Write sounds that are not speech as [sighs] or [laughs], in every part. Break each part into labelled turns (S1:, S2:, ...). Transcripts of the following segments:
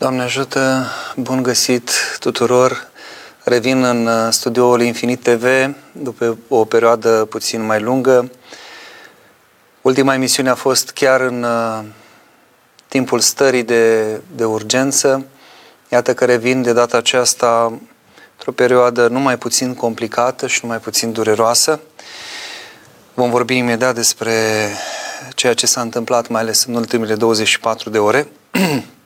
S1: Doamne ajută, bun găsit tuturor! Revin în uh, studioul Infinit TV după o perioadă puțin mai lungă. Ultima emisiune a fost chiar în uh, timpul stării de, de urgență. Iată că revin de data aceasta într-o perioadă nu mai puțin complicată și nu mai puțin dureroasă. Vom vorbi imediat despre ceea ce s-a întâmplat, mai ales în ultimele 24 de ore. [clears throat]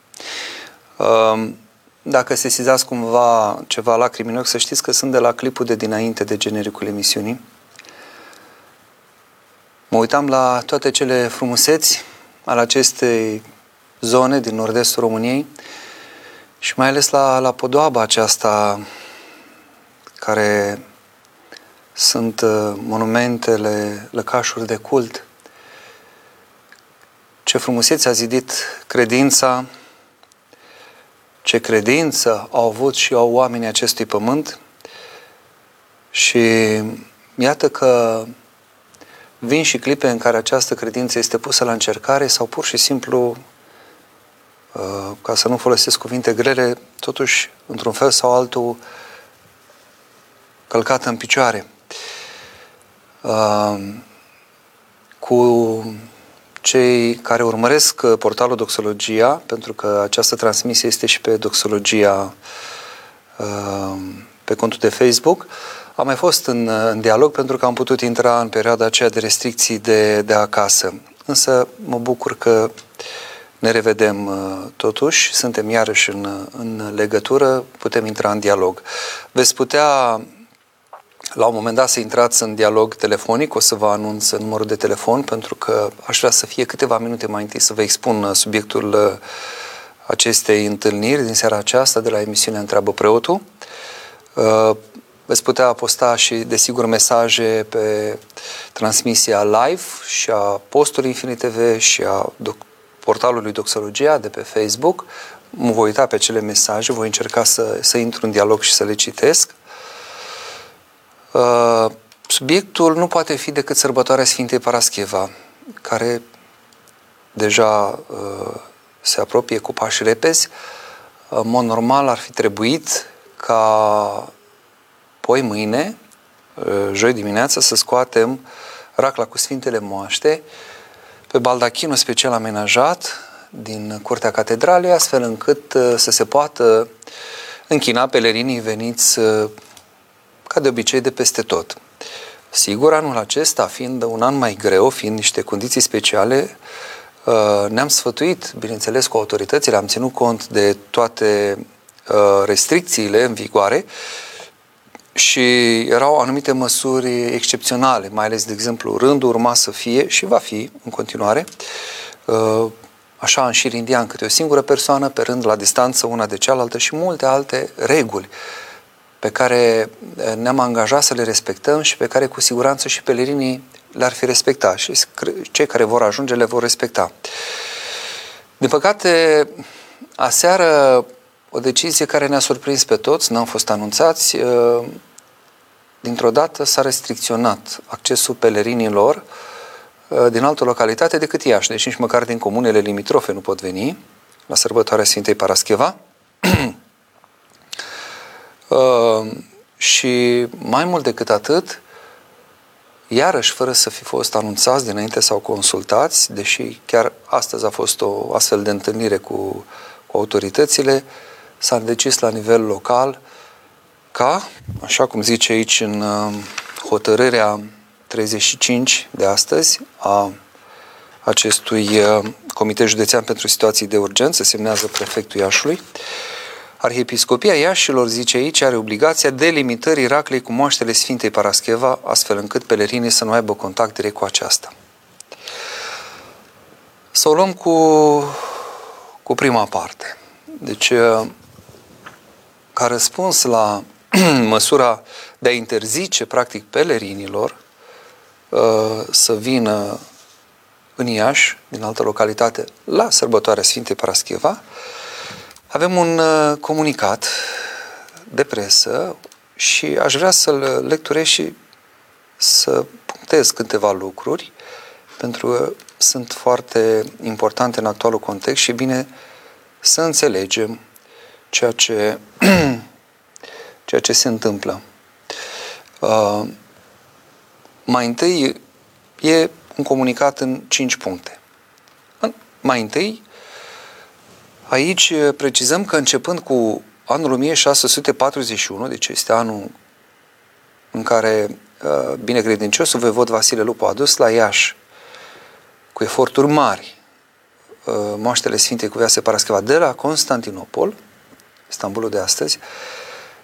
S1: Um, dacă se sizați cumva ceva lacriminoc, să știți că sunt de la clipul de dinainte de genericul emisiunii. Mă uitam la toate cele frumuseți ale acestei zone din nord-estul României și mai ales la, la podoaba aceasta care sunt uh, monumentele, lăcașuri de cult. Ce frumusețe a zidit credința, ce credință au avut și au oamenii acestui pământ și iată că vin și clipe în care această credință este pusă la încercare sau pur și simplu, uh, ca să nu folosesc cuvinte grele, totuși, într-un fel sau altul, călcată în picioare. Uh, cu cei care urmăresc uh, portalul Doxologia, pentru că această transmisie este și pe Doxologia uh, pe contul de Facebook, am mai fost în, uh, în dialog pentru că am putut intra în perioada aceea de restricții de, de acasă. Însă mă bucur că ne revedem totuși, suntem iarăși în, în legătură, putem intra în dialog. Veți putea la un moment dat să intrați în dialog telefonic, o să vă anunț numărul de telefon pentru că aș vrea să fie câteva minute mai întâi să vă expun uh, subiectul uh, acestei întâlniri din seara aceasta de la emisiunea Întreabă Preotul. Uh, veți putea posta și, desigur, mesaje pe transmisia live și a postului Infinite TV și a portalului Doxologia de pe Facebook. Mă voi uita pe acele mesaje, voi încerca să, să intru în dialog și să le citesc. Uh, subiectul nu poate fi decât sărbătoarea Sfintei Parascheva, care deja uh, se apropie cu pași repezi. Uh, în mod normal ar fi trebuit ca poi mâine, joi dimineața, să scoatem racla cu Sfintele Moaște pe baldachinul special amenajat din Curtea Catedralei, astfel încât să se poată închina pelerinii veniți ca de obicei, de peste tot. Sigur, anul acesta, fiind un an mai greu, fiind niște condiții speciale, uh, ne-am sfătuit, bineînțeles, cu autoritățile, am ținut cont de toate uh, restricțiile în vigoare și erau anumite măsuri excepționale, mai ales, de exemplu, rândul urma să fie și va fi în continuare, uh, așa în șir indian, câte o singură persoană pe rând, la distanță una de cealaltă și multe alte reguli pe care eh, ne-am angajat să le respectăm și pe care cu siguranță și pelerinii le-ar fi respectat și cei care vor ajunge le vor respecta. Din păcate, aseară o decizie care ne-a surprins pe toți, n-am fost anunțați, eh, dintr-o dată s-a restricționat accesul pelerinilor eh, din altă localitate decât Iași, deci nici măcar din comunele limitrofe nu pot veni la sărbătoarea Sfintei Parascheva. [clears throat] Uh, și mai mult decât atât, iarăși fără să fi fost anunțați dinainte sau consultați, deși chiar astăzi a fost o astfel de întâlnire cu, cu autoritățile, s-a decis la nivel local ca, așa cum zice aici în uh, hotărârea 35 de astăzi a acestui uh, Comitet Județean pentru Situații de Urgență, semnează prefectul Iașului, Arhiepiscopia Iașilor, zice aici, are obligația de limitării raclei cu moaștele Sfintei Parascheva, astfel încât pelerinii să nu aibă contact direct cu aceasta. Să o luăm cu, cu prima parte. Deci, ca răspuns la [clears throat] măsura de a interzice, practic, pelerinilor să vină în Iași, din altă localitate, la sărbătoarea Sfintei Parascheva, avem un uh, comunicat de presă și aș vrea să-l lecturez și să punctez câteva lucruri, pentru că sunt foarte importante în actualul context și bine să înțelegem ceea ce, [clears throat] ceea ce se întâmplă. Uh, mai întâi e un comunicat în cinci puncte. Mai întâi, aici precizăm că începând cu anul 1641, deci este anul în care uh, binecredinciosul Vevod Vasile Lupu a dus la Iași cu eforturi mari uh, moaștele Sfintei Cuvioase Parascheva de la Constantinopol, Istanbulul de astăzi.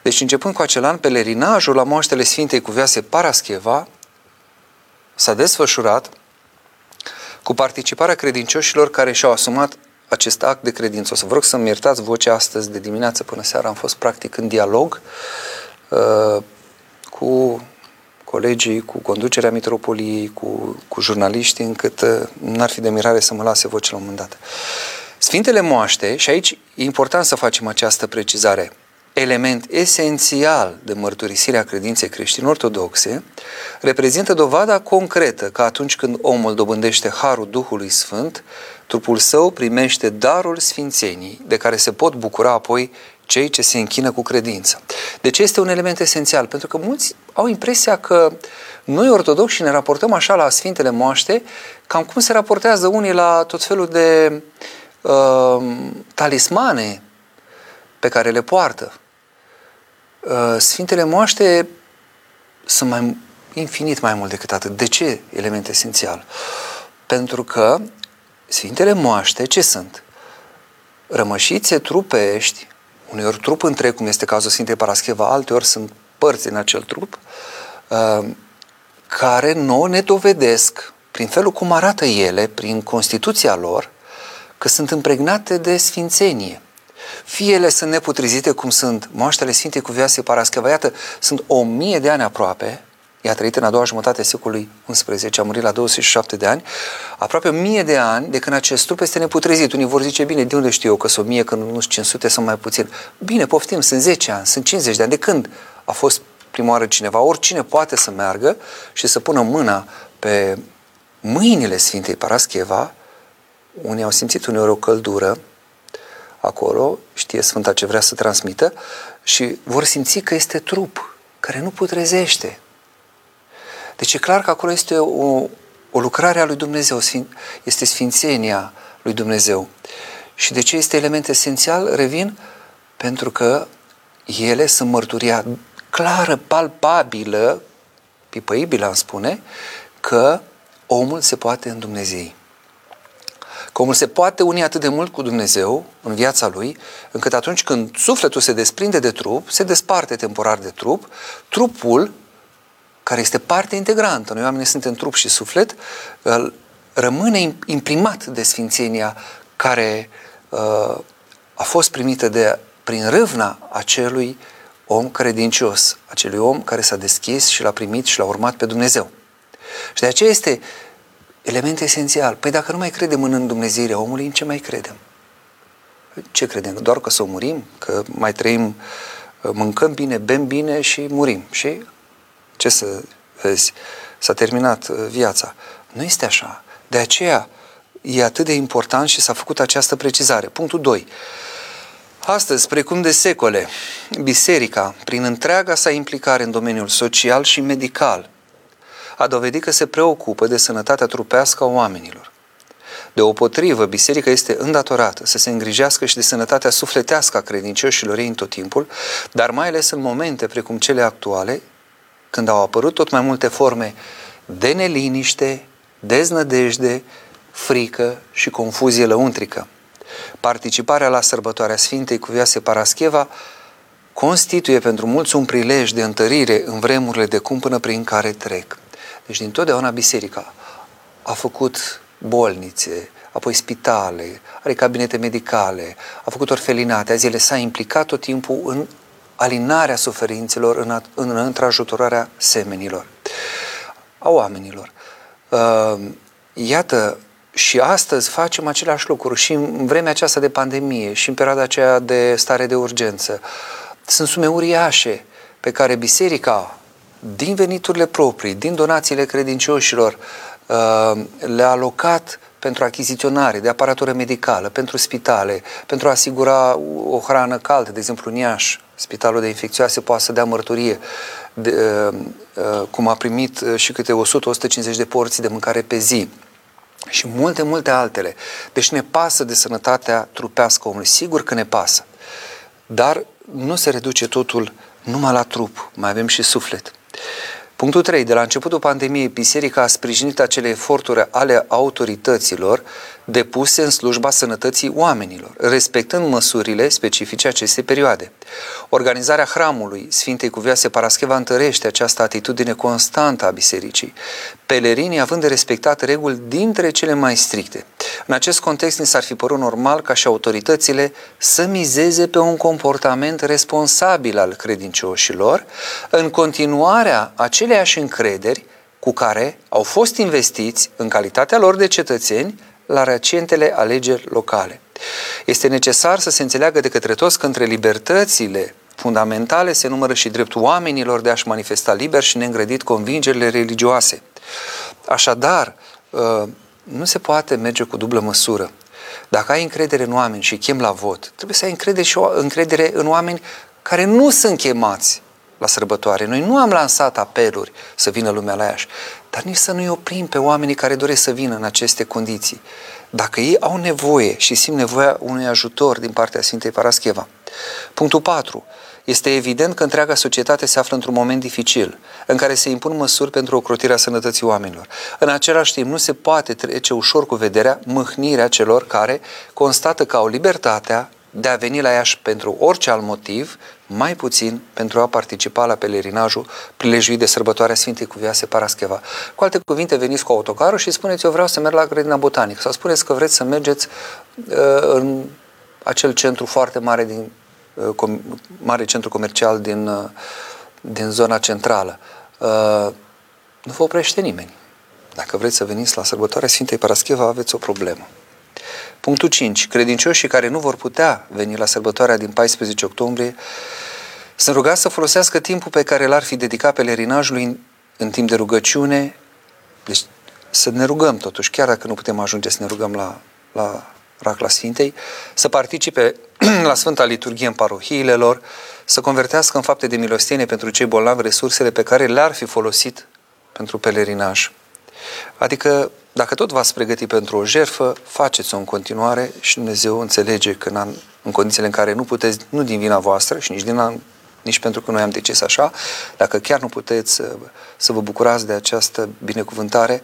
S1: Deci începând cu acel an, pelerinajul la moaștele Sfintei Cuvioase Parascheva s-a desfășurat cu participarea credincioșilor care și-au asumat acest act de credință. O să vă rog să-mi iertați vocea astăzi de dimineață până seara. Am fost practic în dialog uh, cu colegii, cu conducerea mitropoliei, cu, cu jurnaliștii, încât uh, n-ar fi de mirare să mă lase voce la un moment dat. Sfintele moaște, și aici e important să facem această precizare, element esențial de mărturisire a credinței creștine ortodoxe, reprezintă dovada concretă că atunci când omul dobândește harul Duhului Sfânt, trupul său primește darul sfințenii, de care se pot bucura apoi cei ce se închină cu credință. Deci este un element esențial, pentru că mulți au impresia că noi ortodoxi ne raportăm așa la Sfintele Moaște, cam cum se raportează unii la tot felul de uh, talismane pe care le poartă. Uh, Sfintele Moaște sunt mai infinit mai mult decât atât. De ce element esențial? Pentru că Sfintele Moaște ce sunt? Rămășițe trupești uneori trup întreg, cum este cazul Sfintei Parascheva, alteori sunt părți în acel trup, uh, care nouă ne dovedesc, prin felul cum arată ele, prin constituția lor, că sunt împregnate de sfințenie. Fie ele sunt neputrezite, cum sunt moaștele Sfintei Cuvioase Parascheva, iată, sunt o mie de ani aproape, i-a trăit în a doua jumătate a secolului XI, a murit la 27 de ani, aproape o mie de ani de când acest trup este neputrezit. Unii vor zice, bine, de unde știu eu că sunt 1000, când nu sunt 500, sunt mai puțin. Bine, poftim, sunt 10 ani, sunt 50 de ani. De când a fost prima oară cineva? Oricine poate să meargă și să pună mâna pe mâinile Sfintei Parascheva, unii au simțit uneori o căldură acolo, știe Sfânta ce vrea să transmită, și vor simți că este trup care nu putrezește, deci e clar că acolo este o, o lucrare a lui Dumnezeu, este sfințenia lui Dumnezeu. Și de ce este element esențial? Revin pentru că ele sunt mărturia clară, palpabilă, pipăibilă am spune, că omul se poate în Dumnezeu. Că omul se poate uni atât de mult cu Dumnezeu în viața lui, încât atunci când sufletul se desprinde de trup, se desparte temporar de trup, trupul care este parte integrantă. Noi oamenii suntem trup și suflet, rămâne imprimat de sfințenia care uh, a fost primită de, prin râvna acelui om credincios, acelui om care s-a deschis și l-a primit și l-a urmat pe Dumnezeu. Și de aceea este element esențial. Păi dacă nu mai credem în Dumnezeirea omului, în ce mai credem? Ce credem? Doar că să murim? Că mai trăim, mâncăm bine, bem bine și murim. Și ce să vezi? S-a terminat uh, viața. Nu este așa. De aceea e atât de important și s-a făcut această precizare. Punctul 2. Astăzi, precum de secole, biserica, prin întreaga sa implicare în domeniul social și medical, a dovedit că se preocupă de sănătatea trupească a oamenilor. De o potrivă, biserica este îndatorată să se îngrijească și de sănătatea sufletească a credincioșilor ei în tot timpul, dar mai ales în momente precum cele actuale, când au apărut tot mai multe forme de neliniște, deznădejde, frică și confuzie lăuntrică. Participarea la sărbătoarea Sfintei Cuvioase Parascheva constituie pentru mulți un prilej de întărire în vremurile de cumpănă prin care trec. Deci din totdeauna biserica a făcut bolnițe, apoi spitale, are cabinete medicale, a făcut orfelinate, azi ele s-a implicat tot timpul în alinarea suferințelor, în, în întrajutorarea semenilor, a oamenilor. Uh, iată, și astăzi facem același lucru și în vremea aceasta de pandemie și în perioada aceea de stare de urgență. Sunt sume uriașe pe care biserica, din veniturile proprii, din donațiile credincioșilor, uh, le-a alocat pentru achiziționare de aparatură medicală, pentru spitale, pentru a asigura o hrană caldă, de exemplu în Iași, Spitalul de Infecțioase poate să dea mărturie, de, uh, uh, cum a primit uh, și câte 100-150 de porții de mâncare pe zi și multe, multe altele. Deci ne pasă de sănătatea trupească omului. Sigur că ne pasă. Dar nu se reduce totul numai la trup, mai avem și suflet. Punctul 3. De la începutul pandemiei, Biserica a sprijinit acele eforturi ale autorităților depuse în slujba sănătății oamenilor, respectând măsurile specifice acestei perioade. Organizarea hramului Sfintei Cuvioase Parascheva întărește această atitudine constantă a bisericii, pelerinii având de respectat reguli dintre cele mai stricte. În acest context, ni s-ar fi părut normal ca și autoritățile să mizeze pe un comportament responsabil al credincioșilor, în continuarea aceleiași încrederi cu care au fost investiți în calitatea lor de cetățeni la recentele alegeri locale. Este necesar să se înțeleagă de către toți că între libertățile fundamentale se numără și dreptul oamenilor de a-și manifesta liber și neîngrădit convingerile religioase. Așadar, ă, nu se poate merge cu dublă măsură. Dacă ai încredere în oameni și chem la vot, trebuie să ai încredere, și o, încredere în oameni care nu sunt chemați la sărbătoare. Noi nu am lansat apeluri să vină lumea la Iași, dar nici să nu-i oprim pe oamenii care doresc să vină în aceste condiții. Dacă ei au nevoie și simt nevoia unui ajutor din partea Sfintei Parascheva. Punctul 4. Este evident că întreaga societate se află într-un moment dificil, în care se impun măsuri pentru ocrotirea sănătății oamenilor. În același timp, nu se poate trece ușor cu vederea mâhnirea celor care constată că au libertatea de a veni la Iași pentru orice alt motiv, mai puțin pentru a participa la pelerinajul prilejuit de sărbătoarea Sfintei Cuvioase Parascheva. Cu alte cuvinte, veniți cu autocarul și spuneți, eu vreau să merg la grădina botanică sau spuneți că vreți să mergeți uh, în acel centru foarte mare din uh, com, mare centru comercial din, uh, din zona centrală. Uh, nu vă oprește nimeni. Dacă vreți să veniți la sărbătoarea Sfintei Parascheva, aveți o problemă. Punctul 5. Credincioșii care nu vor putea veni la sărbătoarea din 14 octombrie sunt rugați să folosească timpul pe care l-ar fi dedicat pelerinajului în, în timp de rugăciune, deci să ne rugăm totuși, chiar dacă nu putem ajunge să ne rugăm la, la Racla Sfintei, să participe [clears throat] la Sfânta Liturghie în parohiile lor, să convertească în fapte de milostenie pentru cei bolnavi resursele pe care le-ar fi folosit pentru pelerinaj. Adică dacă tot v-ați pregătit pentru o jerfă, faceți-o în continuare și Dumnezeu înțelege că în, în condițiile în care nu puteți, nu din vina voastră și nici, din, nici pentru că noi am decis așa, dacă chiar nu puteți să, să vă bucurați de această binecuvântare,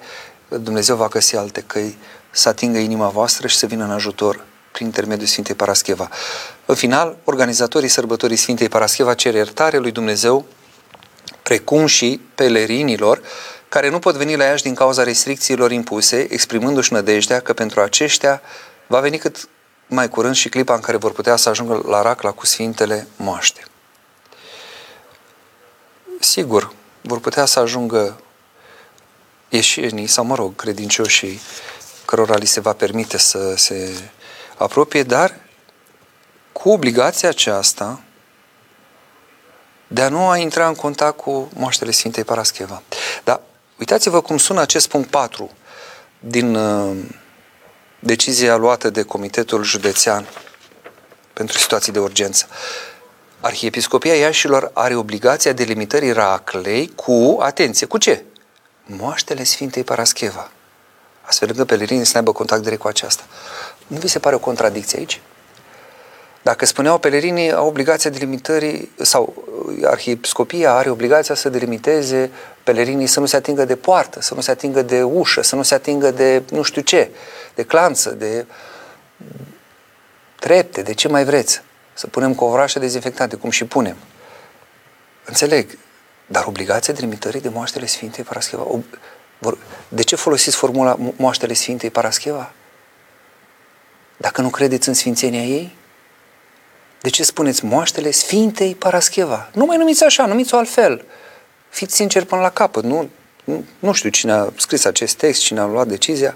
S1: Dumnezeu va găsi alte căi să atingă inima voastră și să vină în ajutor prin intermediul Sfintei Parascheva. În final, organizatorii sărbătorii Sfintei Parascheva cer iertare lui Dumnezeu, precum și pelerinilor care nu pot veni la Iași din cauza restricțiilor impuse, exprimându-și nădejdea că pentru aceștia va veni cât mai curând și clipa în care vor putea să ajungă la Racla cu Sfintele Moaște. Sigur, vor putea să ajungă ieșenii sau, mă rog, credincioșii cărora li se va permite să se apropie, dar cu obligația aceasta de a nu a intra în contact cu moaștele Sfintei Parascheva. Dar Uitați-vă cum sună acest punct 4 din uh, decizia luată de Comitetul Județean pentru situații de urgență. Arhiepiscopia Iașilor are obligația delimitării Raclei cu, atenție, cu ce? Moaștele Sfintei Parascheva. Astfel încât pelerinii să aibă contact direct cu aceasta. Nu vi se pare o contradicție aici? Dacă spuneau pelerinii au obligația delimitării, sau arhiepiscopia are obligația să delimiteze pelerinii să nu se atingă de poartă, să nu se atingă de ușă, să nu se atingă de nu știu ce, de clanță, de trepte, de ce mai vreți. Să punem covrașe dezinfectante, cum și punem. Înțeleg, dar obligația delimitării de moaștele Sfintei Parascheva. De ce folosiți formula moaștele Sfintei Parascheva? Dacă nu credeți în sfințenia ei? De ce spuneți moaștele Sfintei Parascheva? Nu mai numiți așa, numiți-o altfel. Fiți sinceri până la capăt. Nu, nu, nu știu cine a scris acest text, cine a luat decizia.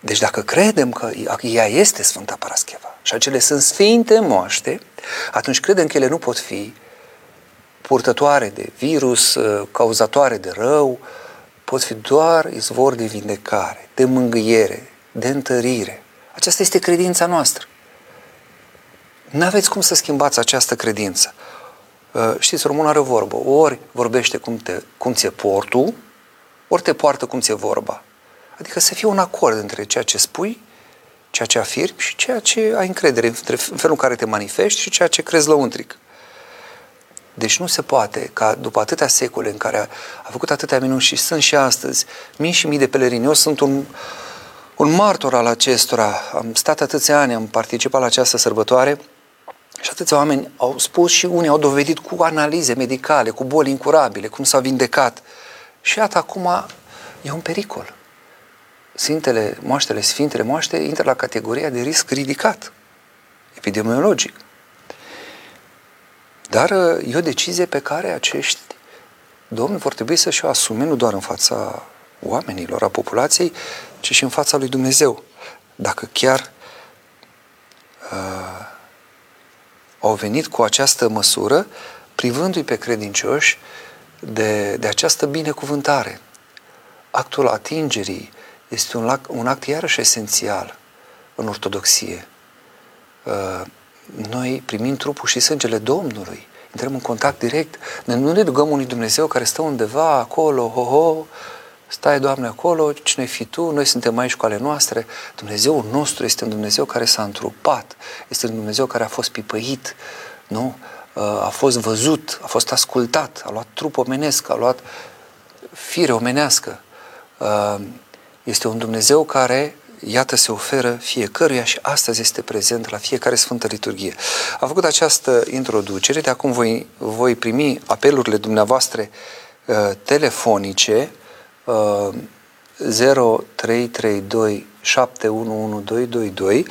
S1: Deci dacă credem că ea este Sfânta Parascheva și acele sunt sfinte moaște, atunci credem că ele nu pot fi purtătoare de virus, cauzatoare de rău, pot fi doar izvor de vindecare, de mângâiere, de întărire. Aceasta este credința noastră. Nu aveți cum să schimbați această credință. Uh, știți, românul are o vorbă. Ori vorbește cum, te, cum ți-e portul, ori te poartă cum ți-e vorba. Adică să fie un acord între ceea ce spui, ceea ce afirmi și ceea ce ai încredere, între felul în care te manifesti și ceea ce crezi lăuntric. Deci nu se poate ca după atâtea secole în care a, a făcut atâtea minuni și sunt și astăzi mii și mii de pelerini. Eu sunt un, un martor al acestora. Am stat atâția ani, am participat la această sărbătoare și atâția oameni au spus și unii au dovedit cu analize medicale, cu boli incurabile, cum s-au vindecat. Și iată, acum e un pericol. Sfintele moaștele, Sfintele moaște intră la categoria de risc ridicat, epidemiologic. Dar uh, e o decizie pe care acești domni vor trebui să-și o asume nu doar în fața oamenilor, a populației, ci și în fața lui Dumnezeu. Dacă chiar uh, au venit cu această măsură, privându-i pe credincioși de, de această binecuvântare. Actul atingerii este un, act, un act iarăși esențial în ortodoxie. Uh, noi primim trupul și sângele Domnului, intrăm în contact direct, ne, nu ne rugăm unui Dumnezeu care stă undeva acolo, ho-ho, stai, Doamne, acolo, cine fi Tu, noi suntem aici cu ale noastre. Dumnezeul nostru este un Dumnezeu care s-a întrupat, este un Dumnezeu care a fost pipăit, nu? a fost văzut, a fost ascultat, a luat trup omenesc, a luat fire omenească. Este un Dumnezeu care, iată, se oferă fiecăruia și astăzi este prezent la fiecare Sfântă Liturghie. Am făcut această introducere, de acum voi, voi primi apelurile dumneavoastră telefonice 0332 711222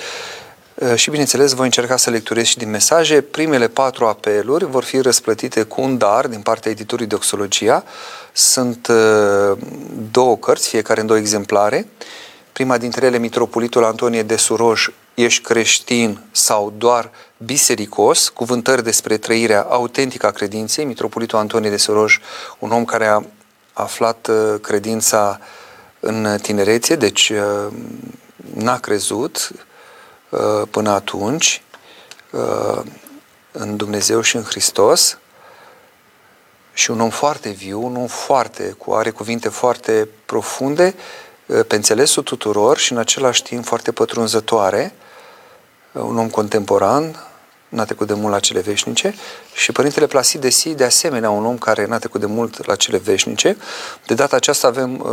S1: Uh, și, bineînțeles, voi încerca să lecturez și din mesaje. Primele patru apeluri vor fi răsplătite cu un dar din partea editurii Doxologia. Sunt uh, două cărți, fiecare în două exemplare. Prima dintre ele, Mitropolitul Antonie de Suroj, Ești creștin sau doar bisericos, cuvântări despre trăirea autentică a credinței. Mitropolitul Antonie de Suroj, un om care a aflat uh, credința în tinerețe, deci n-a crezut, Uh, până atunci uh, în Dumnezeu și în Hristos. Și un om foarte viu, un om foarte, cu are cuvinte foarte profunde uh, pe înțelesul tuturor și în același timp foarte pătrunzătoare, un om contemporan, n-a trecut de mult la cele veșnice și Părintele Plasid de Si, de asemenea, un om care n-a trecut de mult la cele veșnice. De data aceasta avem uh,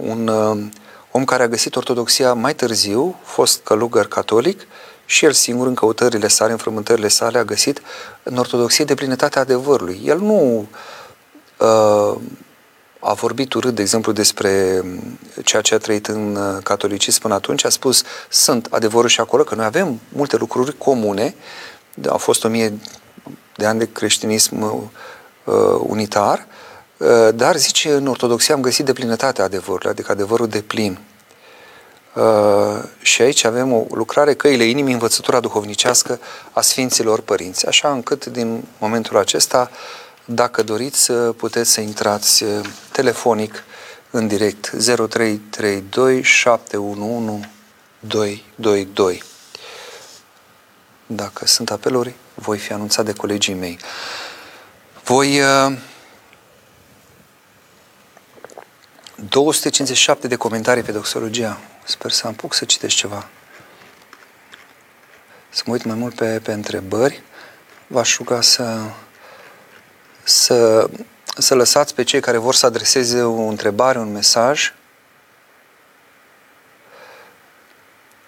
S1: un uh, om care a găsit ortodoxia mai târziu, fost călugăr catolic, și el singur, în căutările sale, în frământările sale, a găsit în ortodoxie de plinătatea adevărului. El nu uh, a vorbit urât, de exemplu, despre ceea ce a trăit în uh, catolicism până atunci, a spus, sunt adevărul și acolo, că noi avem multe lucruri comune, au fost o mie de ani de creștinism uh, unitar, Uh, dar, zice, în Ortodoxie am găsit deplinătatea adevărului, adică adevărul de plin. Uh, și aici avem o lucrare, căile inimii, învățătura duhovnicească a Sfinților Părinți. Așa încât, din momentul acesta, dacă doriți, puteți să intrați uh, telefonic în direct 0332 711 222. Dacă sunt apeluri, voi fi anunțat de colegii mei. Voi 257 de comentarii pe doxologia. Sper să am puc să citesc ceva. Să mă uit mai mult pe, pe întrebări. V-aș ruga să, să, să lăsați pe cei care vor să adreseze o întrebare, un mesaj.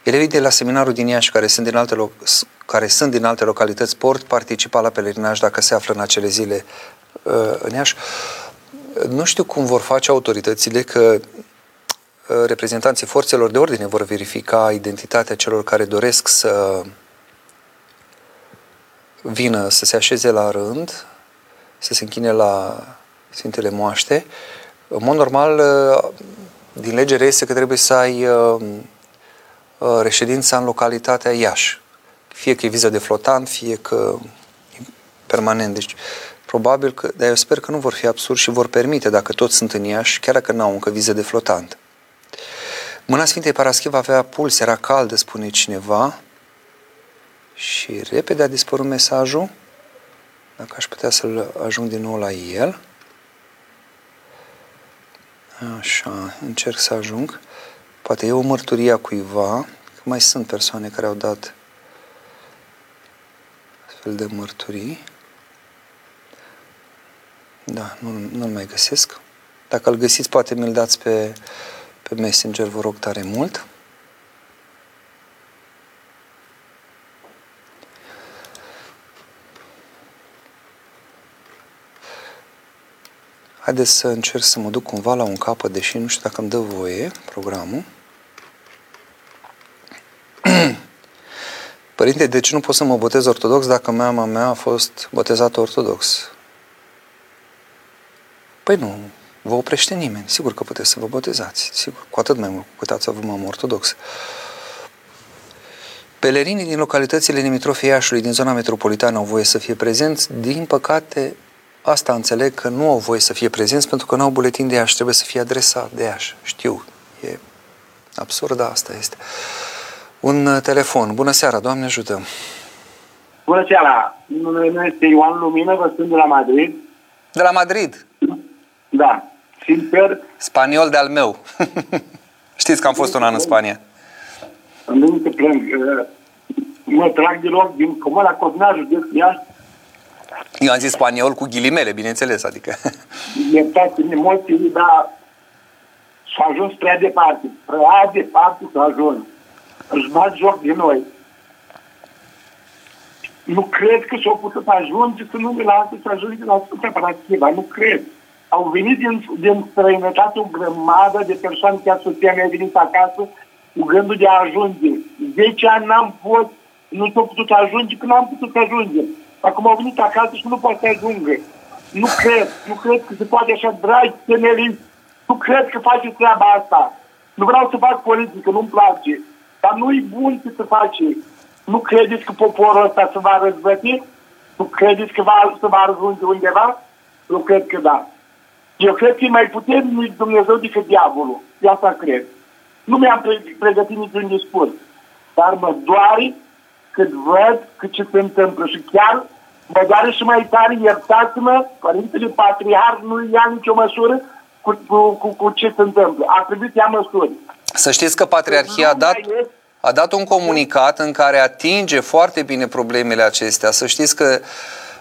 S1: Elevii de la seminarul din Iași, care sunt din alte, loc- care sunt din alte localități, pot participa la pelerinaj dacă se află în acele zile uh, în Iași. Nu știu cum vor face autoritățile că uh, reprezentanții forțelor de ordine vor verifica identitatea celor care doresc să vină, să se așeze la rând, să se închine la Sfintele Moaște. În mod normal, uh, din lege este că trebuie să ai uh, reședința în localitatea Iași. Fie că e viză de flotant, fie că e permanent. Deci Probabil că, dar eu sper că nu vor fi absurd și vor permite, dacă toți sunt în Iași, chiar dacă n-au încă viză de flotant. Mâna Sfintei Paraschiv avea puls, era caldă, spune cineva, și repede a dispărut mesajul, dacă aș putea să-l ajung din nou la el. Așa, încerc să ajung. Poate e o mărturie a cuiva, că mai sunt persoane care au dat astfel de mărturii. Da, nu, nu-l mai găsesc. Dacă îl găsiți, poate mi-l dați pe, pe Messenger, vă rog tare mult. Haideți să încerc să mă duc cumva la un capăt, deși nu știu dacă îmi dă voie programul. [clears throat] Părinte, de ce nu pot să mă botez ortodox dacă mama mea a fost botezată ortodox? Păi nu, vă oprește nimeni. Sigur că puteți să vă botezați. Sigur, cu atât mai mult cu cât ați avut mamă ortodox. Pelerinii din localitățile limitrofe Iașului, din zona metropolitană, au voie să fie prezenți. Din păcate, asta înțeleg că nu au voie să fie prezenți pentru că nu au buletin de Iași. Trebuie să fie adresat de Iași. Știu, e absurd, asta este. Un uh, telefon. Bună seara, Doamne ajută!
S2: Bună seara! Numele meu este Ioan Lumină, vă sunt de la Madrid.
S1: De la Madrid?
S2: Da. Sincer...
S1: Spaniol de-al meu. [laughs] Știți că am fost un an în Spania.
S2: Nu te plâng. Mă trag deloc din Comuna Codna, județ Iași.
S1: Eu am zis spaniol cu ghilimele, bineînțeles, adică... [laughs]
S2: Iertați-mi emoții, dar s-a ajuns prea departe. Prea departe s-a ajuns. Își bat joc de noi. Nu cred că și-au putut ajunge să nu ne lasă să ajunge la Sfânta Parascheva. Nu cred au venit din, din străinătate o grămadă de persoane, chiar soția mea a venit acasă cu gândul de a ajunge. Zece ani n-am fost, nu s-au putut ajunge, că n-am putut ajunge. Acum au venit acasă și nu poate să ajungă. Nu cred, nu cred că se poate așa, dragi temelii, nu cred că face treaba asta. Nu vreau să fac politică, nu-mi place. Dar nu-i bun ce să face. Nu credeți că poporul ăsta se va răzbăti? Nu credeți că va, se va ajunge undeva? Eu cred că da. Eu cred că e mai puternic Dumnezeu decât diavolul. De asta cred. Nu mi-am pregătit niciun discurs. Dar mă doare cât văd cât ce se întâmplă și chiar mă doare și mai tare, iertați-mă, Părintele Patriarh nu ia nicio măsură cu, cu, cu, cu ce se întâmplă. Ar trebui să ia măsuri.
S1: Să știți că Patriarhia a dat, a dat un comunicat în care atinge foarte bine problemele acestea. Să știți că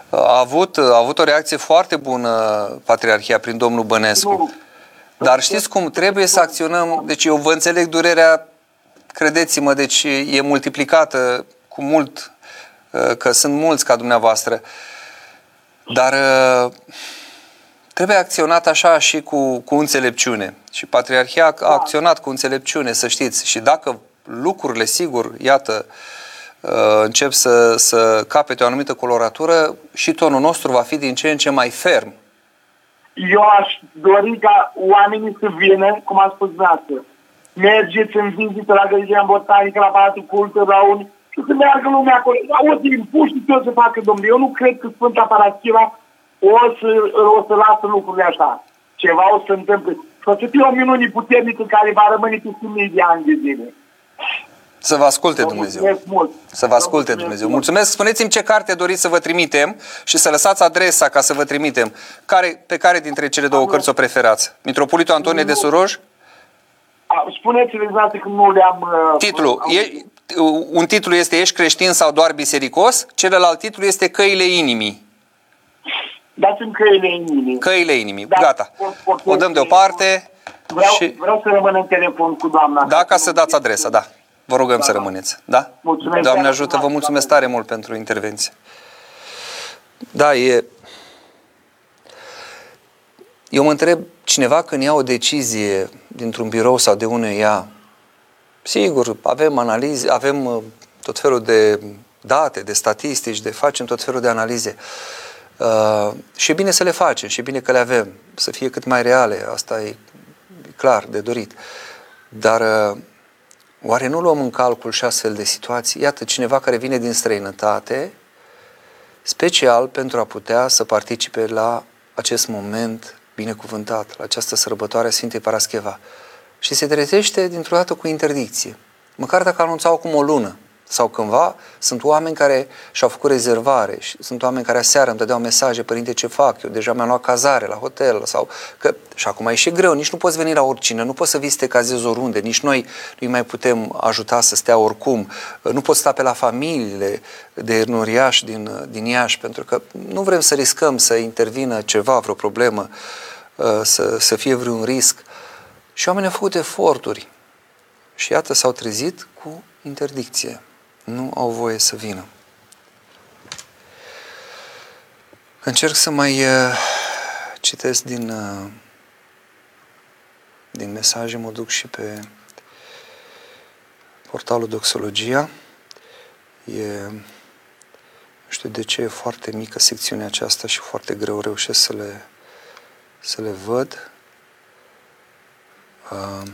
S1: a avut, a avut o reacție foarte bună Patriarhia prin domnul Bănescu. Nu. Dar știți cum? Trebuie să acționăm. Deci eu vă înțeleg durerea, credeți-mă, deci e multiplicată cu mult, uh, că sunt mulți ca dumneavoastră. Dar uh, trebuie acționat așa și cu, cu înțelepciune. Și Patriarhia a acționat cu înțelepciune, să știți. Și dacă lucrurile, sigur, iată, uh, Uh, încep să, să capete o anumită coloratură și tonul nostru va fi din ce în ce mai ferm.
S2: Eu aș dori ca oamenii să vină, cum am spus dumneavoastră, mergeți în vizită la Gălăgia Botanică, la Palatul Cultă, la unii, și să meargă lumea acolo. O să impuși ce o să facă, domnule. Eu nu cred că Sfânta Paraschila o să, o să lasă lucrurile așa. Ceva o să întâmple. Și o să fie o minune puternică care va rămâne pe mii de ani de zile.
S1: Să vă asculte Dumnezeu. Să vă asculte Dumnezeu. Mulțumesc. Spuneți-mi ce carte doriți să vă trimitem și să lăsați adresa ca să vă trimitem. Care, pe care dintre cele două cărți o preferați? Mitropolitul Antonie de Suroș?
S2: Spuneți-le exact că nu le-am...
S1: Uh, titlu. E, un titlu este Ești creștin sau doar bisericos? Celălalt titlu este Căile inimii.
S2: Dați-mi căile inimii.
S1: Căile inimii. Da, Gata. O dăm deoparte.
S2: Vreau, și... vreau să rămân în telefon cu doamna.
S1: Da, ca să dați adresa, da. Vă rugăm da, să rămâneți. Da?
S2: Mulțumesc.
S1: Doamne ajută, vă mulțumesc tare mult pentru intervenție. Da, e... Eu mă întreb, cineva când ia o decizie dintr-un birou sau de unde ia, sigur, avem analize, avem uh, tot felul de date, de statistici, de facem tot felul de analize. Uh, și e bine să le facem, și e bine că le avem, să fie cât mai reale, asta e clar, de dorit. Dar uh, Oare nu luăm în calcul și astfel de situații? Iată, cineva care vine din străinătate special pentru a putea să participe la acest moment binecuvântat, la această sărbătoare a Sfintei Parascheva. Și se trezește dintr-o dată cu interdicție. Măcar dacă anunțau acum o lună, sau cândva sunt oameni care și-au făcut rezervare și sunt oameni care aseară îmi dădeau mesaje, părinte, ce fac? Eu deja mi-am luat cazare la hotel sau că și acum e și greu, nici nu poți veni la oricine, nu poți să vii să te cazezi oriunde, nici noi nu mai putem ajuta să stea oricum, nu poți sta pe la familiile de noriași din, din Iași, pentru că nu vrem să riscăm să intervină ceva, vreo problemă, să, să fie vreun risc. Și oamenii au făcut eforturi și iată s-au trezit cu interdicție nu au voie să vină. Încerc să mai uh, citesc din, uh, din mesaje, mă duc și pe portalul Doxologia. E, nu știu de ce e foarte mică secțiunea aceasta și foarte greu reușesc să le, să le văd. Uh,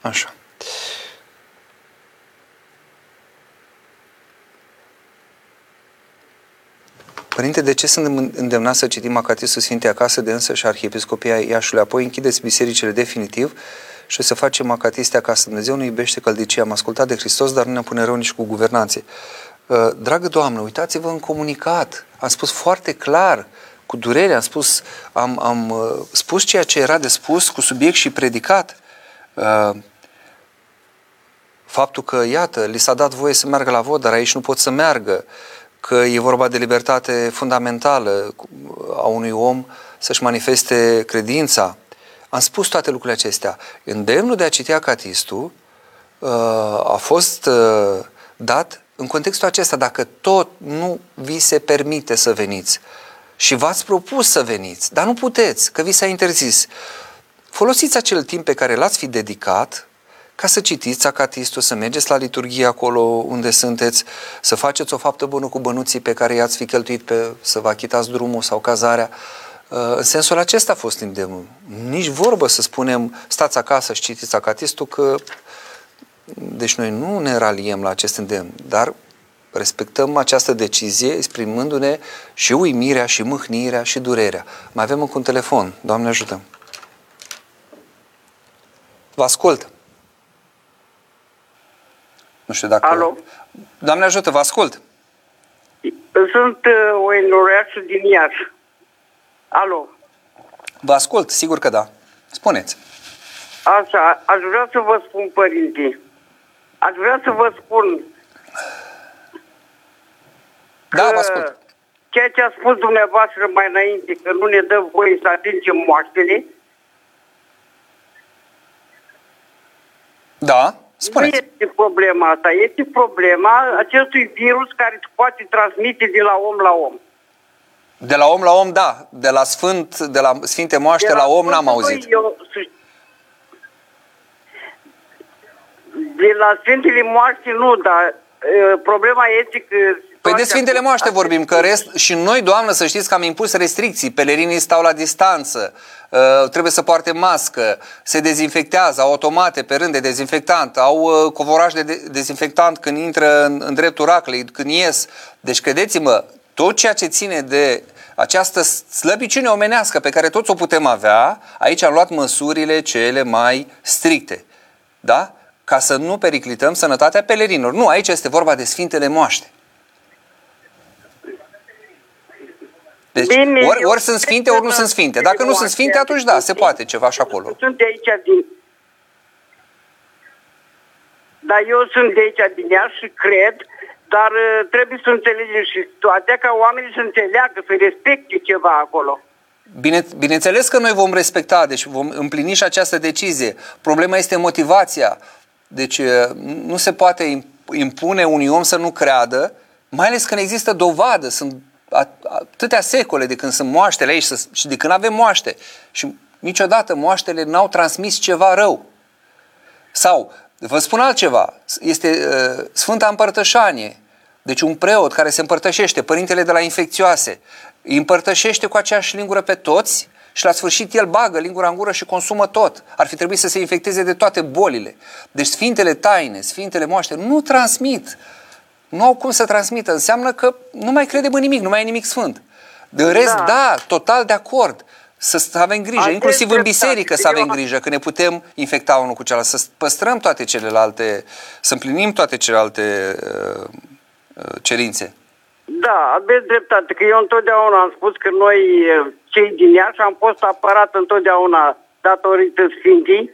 S1: așa. Părinte, de ce sunt îndemnat să citim Acatistul Sfintei acasă de însă și Arhiepiscopia Iașului? Apoi închideți bisericile definitiv și să facem acatiste acasă. Dumnezeu nu iubește căldicia. Am ascultat de Hristos, dar nu ne pune rău nici cu guvernanțe. Uh, dragă Doamnă, uitați-vă în comunicat. Am spus foarte clar, cu durere, am spus, am, am uh, spus ceea ce era de spus cu subiect și predicat. Uh, faptul că, iată, li s-a dat voie să meargă la vot, dar aici nu pot să meargă că e vorba de libertate fundamentală a unui om să-și manifeste credința. Am spus toate lucrurile acestea. Îndemnul de a citi acatistul uh, a fost uh, dat în contextul acesta. Dacă tot nu vi se permite să veniți și v-ați propus să veniți, dar nu puteți, că vi s-a interzis, folosiți acel timp pe care l-ați fi dedicat ca să citiți acatistul, să mergeți la liturghie acolo unde sunteți, să faceți o faptă bună cu bănuții pe care i-ați fi cheltuit pe să vă achitați drumul sau cazarea. Uh, în sensul acesta a fost îndemnul. Nici vorbă să spunem, stați acasă și citiți acatistul, că deci noi nu ne raliem la acest îndemn, dar respectăm această decizie exprimându-ne și uimirea, și mâhnirea, și durerea. Mai avem încă un telefon. Doamne ajută! Vă ascult! Nu știu dacă...
S3: Alo?
S1: Doamne ajută, vă ascult.
S3: Sunt uh, o enoreață din Iași. Alo?
S1: Vă ascult, sigur că da. Spuneți.
S3: Așa, aș vrea să vă spun, părinte. Aș vrea să vă spun
S1: Da, vă ascult.
S3: ceea ce a spus dumneavoastră mai înainte, că nu ne dă voie să atingem moaștele,
S1: Da, spuneți.
S3: nu este problema asta. Este problema acestui virus care se poate transmite de la om la om.
S1: De la om la om, da. De la Sfânt, de la Sfinte Moaște la, om n-am auzit.
S3: Eu, de la Sfintele Moaște nu, dar uh, problema este că...
S1: Păi de Sfintele Moaște vorbim, că rest, și noi, Doamnă, să știți că am impus restricții, pelerinii stau la distanță, uh, trebuie să poarte mască, se dezinfectează, au automate pe rând de dezinfectant, au uh, covoraj de de- dezinfectant când intră în, în dreptul raclei, când ies. Deci, credeți-mă, tot ceea ce ține de această slăbiciune omenească pe care toți o putem avea, aici am luat măsurile cele mai stricte. Da? Ca să nu periclităm sănătatea pelerinilor. Nu, aici este vorba de Sfintele Moaște. Deci,
S3: Bine,
S1: ori,
S3: eu
S1: ori sunt
S3: cred
S1: sfinte,
S3: că
S1: ori nu
S3: da,
S1: sunt sfinte. Dacă nu sunt sfinte, atunci da, se poate ceva și acolo.
S3: Sunt de aici din... Dar eu sunt de aici din ea și cred, dar uh, trebuie să înțelegem și situația ca oamenii să înțeleagă, să respecte ceva acolo.
S1: Bine, bineînțeles că noi vom respecta, deci vom împlini și această decizie. Problema este motivația. Deci nu se poate impune unui om să nu creadă, mai ales când există dovadă. Sunt atâtea secole de când sunt moaștele aici și de când avem moaște. Și niciodată moaștele n-au transmis ceva rău. Sau, vă spun altceva, este uh, Sfânta Împărtășanie, deci un preot care se împărtășește, părintele de la infecțioase, îi împărtășește cu aceeași lingură pe toți și la sfârșit el bagă lingura în gură și consumă tot. Ar fi trebuit să se infecteze de toate bolile. Deci sfintele taine, sfintele moaște nu transmit Nu au cum să transmită. Înseamnă că nu mai credem în nimic, nu mai e nimic sfânt. De rest, da, da total de acord. Să avem grijă,
S3: Asta
S1: inclusiv
S3: este
S1: în biserică să avem
S3: Eu-
S1: grijă, că ne putem infecta unul cu celălalt, să păstrăm toate celelalte, să împlinim toate celelalte uh, uh, cerințe.
S3: Da, aveți dreptate, că eu întotdeauna am spus că noi, eh, cei din Iași, am fost aparat întotdeauna datorită Sfintii,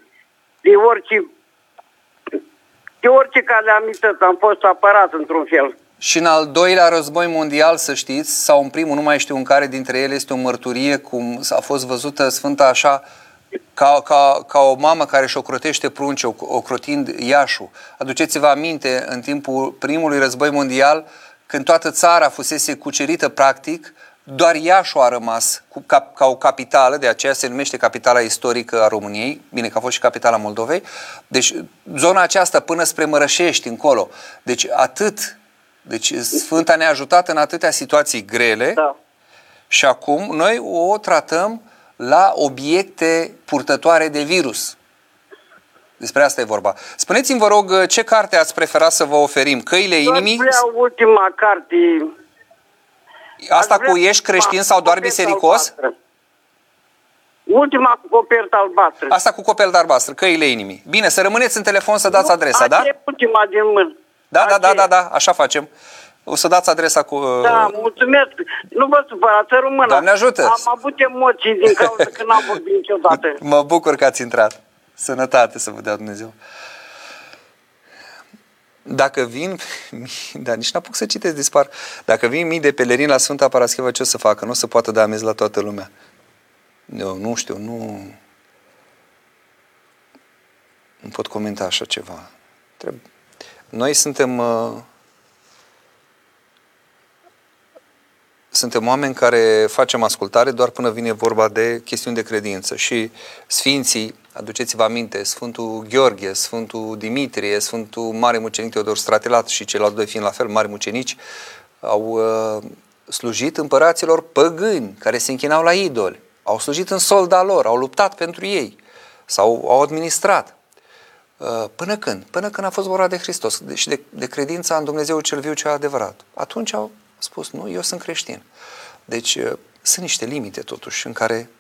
S3: de orice, de orice cale amități am fost apărat într-un fel.
S1: Și în al doilea război mondial, să știți, sau în primul, nu mai știu în care dintre ele, este o mărturie cum a fost văzută Sfânta așa, ca, ca, ca o mamă care își ocrotește prunce, oc- ocrotind Iașul. Aduceți-vă aminte, în timpul primului război mondial, când toată țara fusese cucerită practic, doar Iașul a rămas cu, ca, ca o capitală, de aceea se numește capitala istorică a României, bine că a fost și capitala Moldovei, deci zona aceasta până spre Mărășești, încolo. Deci atât, deci Sfânta ne-a ajutat în atâtea situații grele,
S3: Da.
S1: și acum noi o tratăm la obiecte purtătoare de virus. Despre asta e vorba. Spuneți-mi, vă rog, ce carte ați prefera să vă oferim? Căile
S3: Doar
S1: inimii?
S3: vreau ultima carte.
S1: Asta
S3: Aș vrea
S1: cu ești creștin
S3: ultima
S1: sau doar
S3: cu copertă
S1: bisericos?
S3: albastră. Ultima cu copertă albastră.
S1: Asta cu copel de albastră, căile inimii. Bine, să rămâneți în telefon să dați adresa, da?
S3: Aceea e ultima din mână.
S1: Da, da, da,
S3: Aceea.
S1: da, da, așa facem. O să dați adresa cu...
S3: Da, mulțumesc. Nu vă supărați, să rămână.
S1: Doamne ajută!
S3: Am avut emoții din cauza că n-am vorbit niciodată. [laughs]
S1: Mă bucur că ați intrat. Sănătate să vă dea Dumnezeu. Dacă vin, da, nici n-apuc să citesc, dispar. Dacă vin mii de pelerini la Sfânta Parascheva, ce o să facă? Nu o să poată da amenzi la toată lumea. Eu nu știu, nu... Nu pot comenta așa ceva. Treb- Noi suntem... Uh, suntem oameni care facem ascultare doar până vine vorba de chestiuni de credință și Sfinții, aduceți-vă aminte, Sfântul Gheorghe, Sfântul Dimitrie, Sfântul Mare Mucenic Teodor Stratilat și ceilalți doi fiind la fel, mari mucenici, au uh, slujit împăraților păgâni care se închinau la idoli, au slujit în solda lor, au luptat pentru ei sau au administrat. Uh, Până când? Până când a fost vorba de Hristos și de, de credința în Dumnezeu cel viu cel adevărat. Atunci au spus, nu, eu sunt creștin. Deci uh, sunt niște limite totuși în care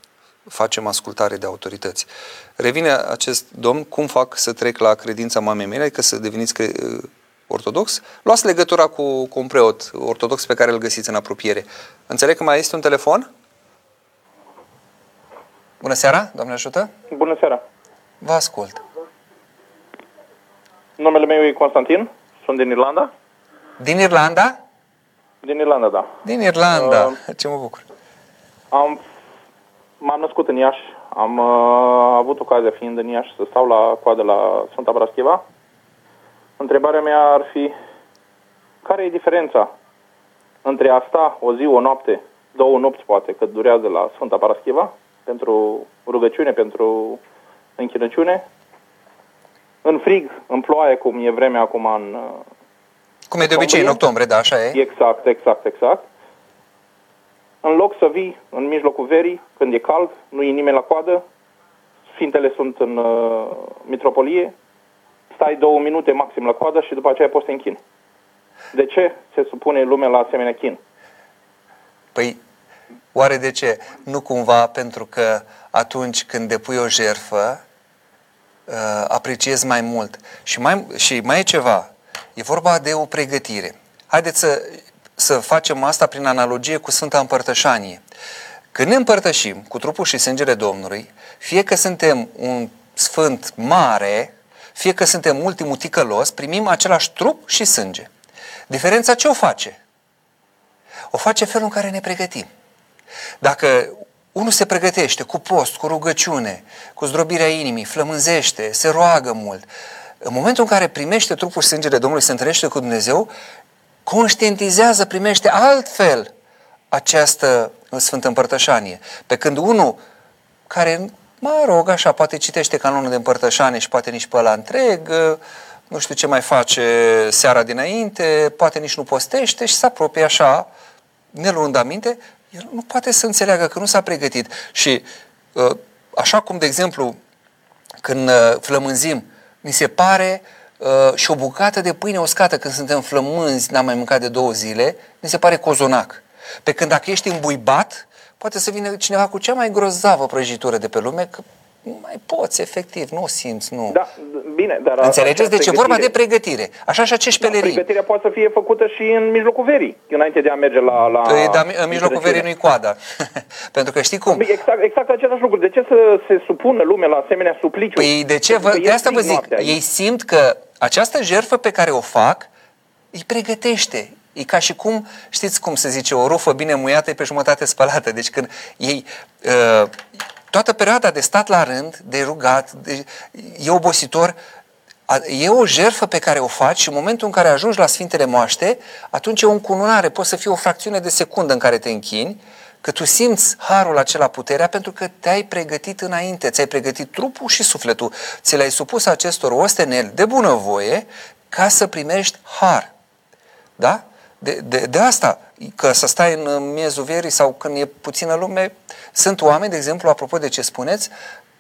S1: facem ascultare de autorități. Revine acest domn, cum fac să trec la credința mamei mele, adică să deveniți cre- uh, ortodox? Luați legătura cu, cu un preot ortodox pe care îl găsiți în apropiere. Înțeleg că mai este un telefon? Bună seara, Doamne ajută!
S4: Bună seara!
S1: Vă ascult.
S4: Numele meu e Constantin, sunt din Irlanda.
S1: Din Irlanda?
S4: Din Irlanda, da.
S1: Din Irlanda.
S4: Uh,
S1: Ce mă bucur.
S4: Am, m-am născut în Iași, am uh, avut ocazia fiind în Iași să stau la coadă la Sfânta Parascheva. Întrebarea mea ar fi, care e diferența între a sta o zi, o noapte, două nopți poate, cât durează la Sfânta Parascheva, pentru rugăciune, pentru închinăciune, în frig, în ploaie, cum e vremea acum în, uh,
S1: Cum e de obicei în octombrie, da, așa e.
S4: Exact, exact, exact. În loc să vii în mijlocul verii, când e cald, nu e nimeni la coadă, Sfintele sunt în uh, mitropolie, stai două minute maxim la coadă și după aceea poți să te închini. De ce se supune lumea la asemenea chin?
S1: Păi, oare de ce? Nu cumva pentru că atunci când depui o jerfă, uh, apreciezi mai mult. Și mai, și mai e ceva. E vorba de o pregătire. Haideți să, să facem asta prin analogie cu Sfânta Împărtășanie. Când ne împărtășim cu trupul și sângele Domnului, fie că suntem un sfânt mare, fie că suntem ultimul ticălos, primim același trup și sânge. Diferența ce o face? O face felul în care ne pregătim. Dacă unul se pregătește cu post, cu rugăciune, cu zdrobirea inimii, flămânzește, se roagă mult, în momentul în care primește trupul și sângele Domnului, se întâlnește cu Dumnezeu, conștientizează, primește altfel această Sfântă Împărtășanie. Pe când unul care, mă rog, așa, poate citește canonul de împărtășanie și poate nici pe ăla întreg, nu știu ce mai face seara dinainte, poate nici nu postește și se apropie așa, ne luând aminte, el nu poate să înțeleagă că nu s-a pregătit. Și așa cum, de exemplu, când flămânzim, ni se pare uh, și o bucată de pâine uscată când suntem flămânzi, n-am mai mâncat de două zile, ne se pare cozonac. Pe când dacă ești îmbuibat, poate să vină cineva cu cea mai grozavă prăjitură de pe lume, că nu mai poți, efectiv, nu o simți, nu.
S4: Da, bine, dar...
S1: Înțelegeți? Deci e vorba de pregătire. Așa și acești
S4: da,
S1: pelerini.
S4: Pregătirea poate să fie făcută și în mijlocul verii, înainte de a merge la... la
S1: Păi, dar în mijlocul verii nu-i coada. [laughs] Pentru că știi cum?
S4: Exact, exact același lucru. De ce să se supună lumea la asemenea supliciu?
S1: Păi de ce? Vă, de asta vă zic. Ei simt că această jertfă pe care o fac îi pregătește. E ca și cum, știți cum se zice, o rufă bine muiată e pe jumătate spălată. Deci când ei... Uh, toată perioada de stat la rând, de rugat, de, e obositor, e o jertfă pe care o faci și în momentul în care ajungi la Sfintele Moaște, atunci e o încununare, poate să fie o fracțiune de secundă în care te închini, că tu simți harul acela, puterea, pentru că te-ai pregătit înainte, ți-ai pregătit trupul și sufletul, ți l-ai supus acestor osteneli de bunăvoie ca să primești har. Da? De, de, de asta, că să stai în miezul verii sau când e puțină lume, sunt oameni, de exemplu, apropo de ce spuneți,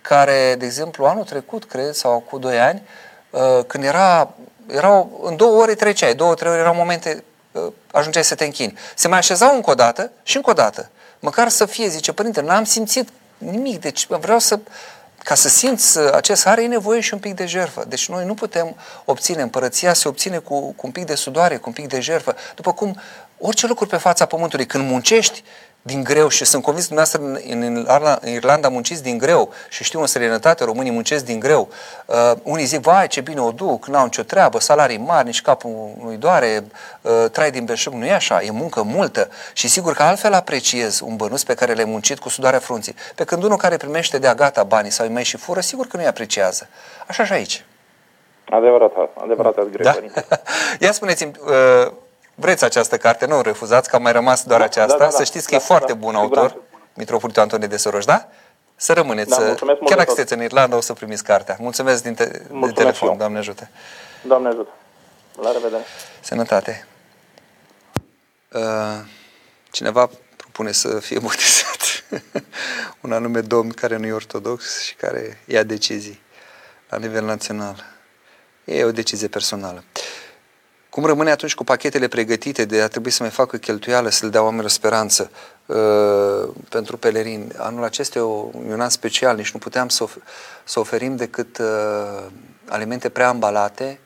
S1: care, de exemplu, anul trecut, cred, sau cu doi ani, uh, când era, erau, în două ore treceai, două, trei ore erau momente, uh, ajungeai să te închini. Se mai așezau încă o dată și încă o dată. Măcar să fie, zice, părinte, n-am simțit nimic, deci vreau să ca să simți acest har, e nevoie și un pic de jertfă. Deci noi nu putem obține, împărăția se obține cu, cu un pic de sudoare, cu un pic de jertfă. După cum orice lucru pe fața pământului, când muncești, din greu și sunt convins că dumneavoastră în, în Irlanda munciți din greu și știu în străinătate românii muncesc din greu. Uh, unii zic, vai ce bine o duc, n-au nicio treabă, salarii mari, nici capul nu-i doare, uh, trai din belșug, nu e așa, e muncă multă și sigur că altfel apreciez un bănuț pe care l-ai muncit cu sudarea frunții. Pe când unul care primește de-a gata banii sau îi mai și fură, sigur că nu-i apreciază. Așa și aici.
S4: Adevărat, adevărat, greu, da? [laughs]
S1: Ia spuneți-mi, uh, vreți această carte, nu o refuzați, că a mai rămas doar da, aceasta. Da, da, da, să știți că da, e foarte da, bun autor, Mitropolitul Antonie de Soroș, da? Să rămâneți, da, chiar dacă sunteți în Irlanda, o să primiți cartea. Mulțumesc din te- mulțumesc de telefon, Doamne ajută.
S4: Doamne ajută. La revedere.
S1: Sănătate. Uh, cineva propune să fie [laughs] botezat un anume domn care nu e ortodox și care ia decizii la nivel național. E o decizie personală. Cum rămâne atunci cu pachetele pregătite de a trebui să mai facă cheltuială, să le dea oamenilor speranță uh, pentru pelerini? Anul acesta e, o, un an special, nici nu puteam să, of- să oferim decât uh, alimente preambalate,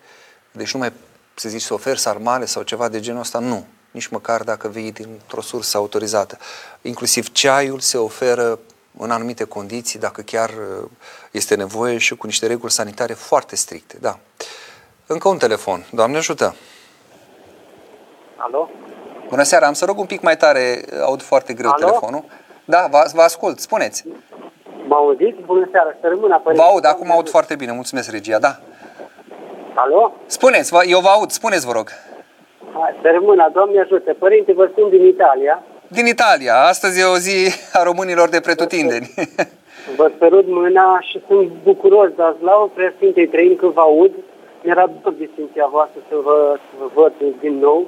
S1: deci nu mai, să zici, să oferi sarmale sau ceva de genul ăsta, nu. Nici măcar dacă vii dintr-o sursă autorizată. Inclusiv ceaiul se oferă în anumite condiții, dacă chiar uh, este nevoie și cu niște reguli sanitare foarte stricte, da. Încă un telefon. Doamne ajută!
S5: Alo?
S1: Bună seara, am să rog un pic mai tare, aud foarte greu
S5: Alo?
S1: telefonul. Da, vă, vă ascult, spuneți.
S5: Mă auziți? Bună seara, să rămână,
S1: Vă aud, acum aud foarte bine, mulțumesc, regia, da.
S5: Alo?
S1: Spuneți, vă, eu vă aud, spuneți, vă rog.
S5: Hai, să rămână, Doamne ajută. Părinte, vă sunt din Italia.
S1: Din Italia, astăzi e o zi a românilor de pretutindeni. [laughs]
S5: Vă sărut mâna și sunt bucuros, dar la prea Sfintei Trăim când vă aud. Mi-era dor de Sfinția voastră să vă, să vă văd din nou.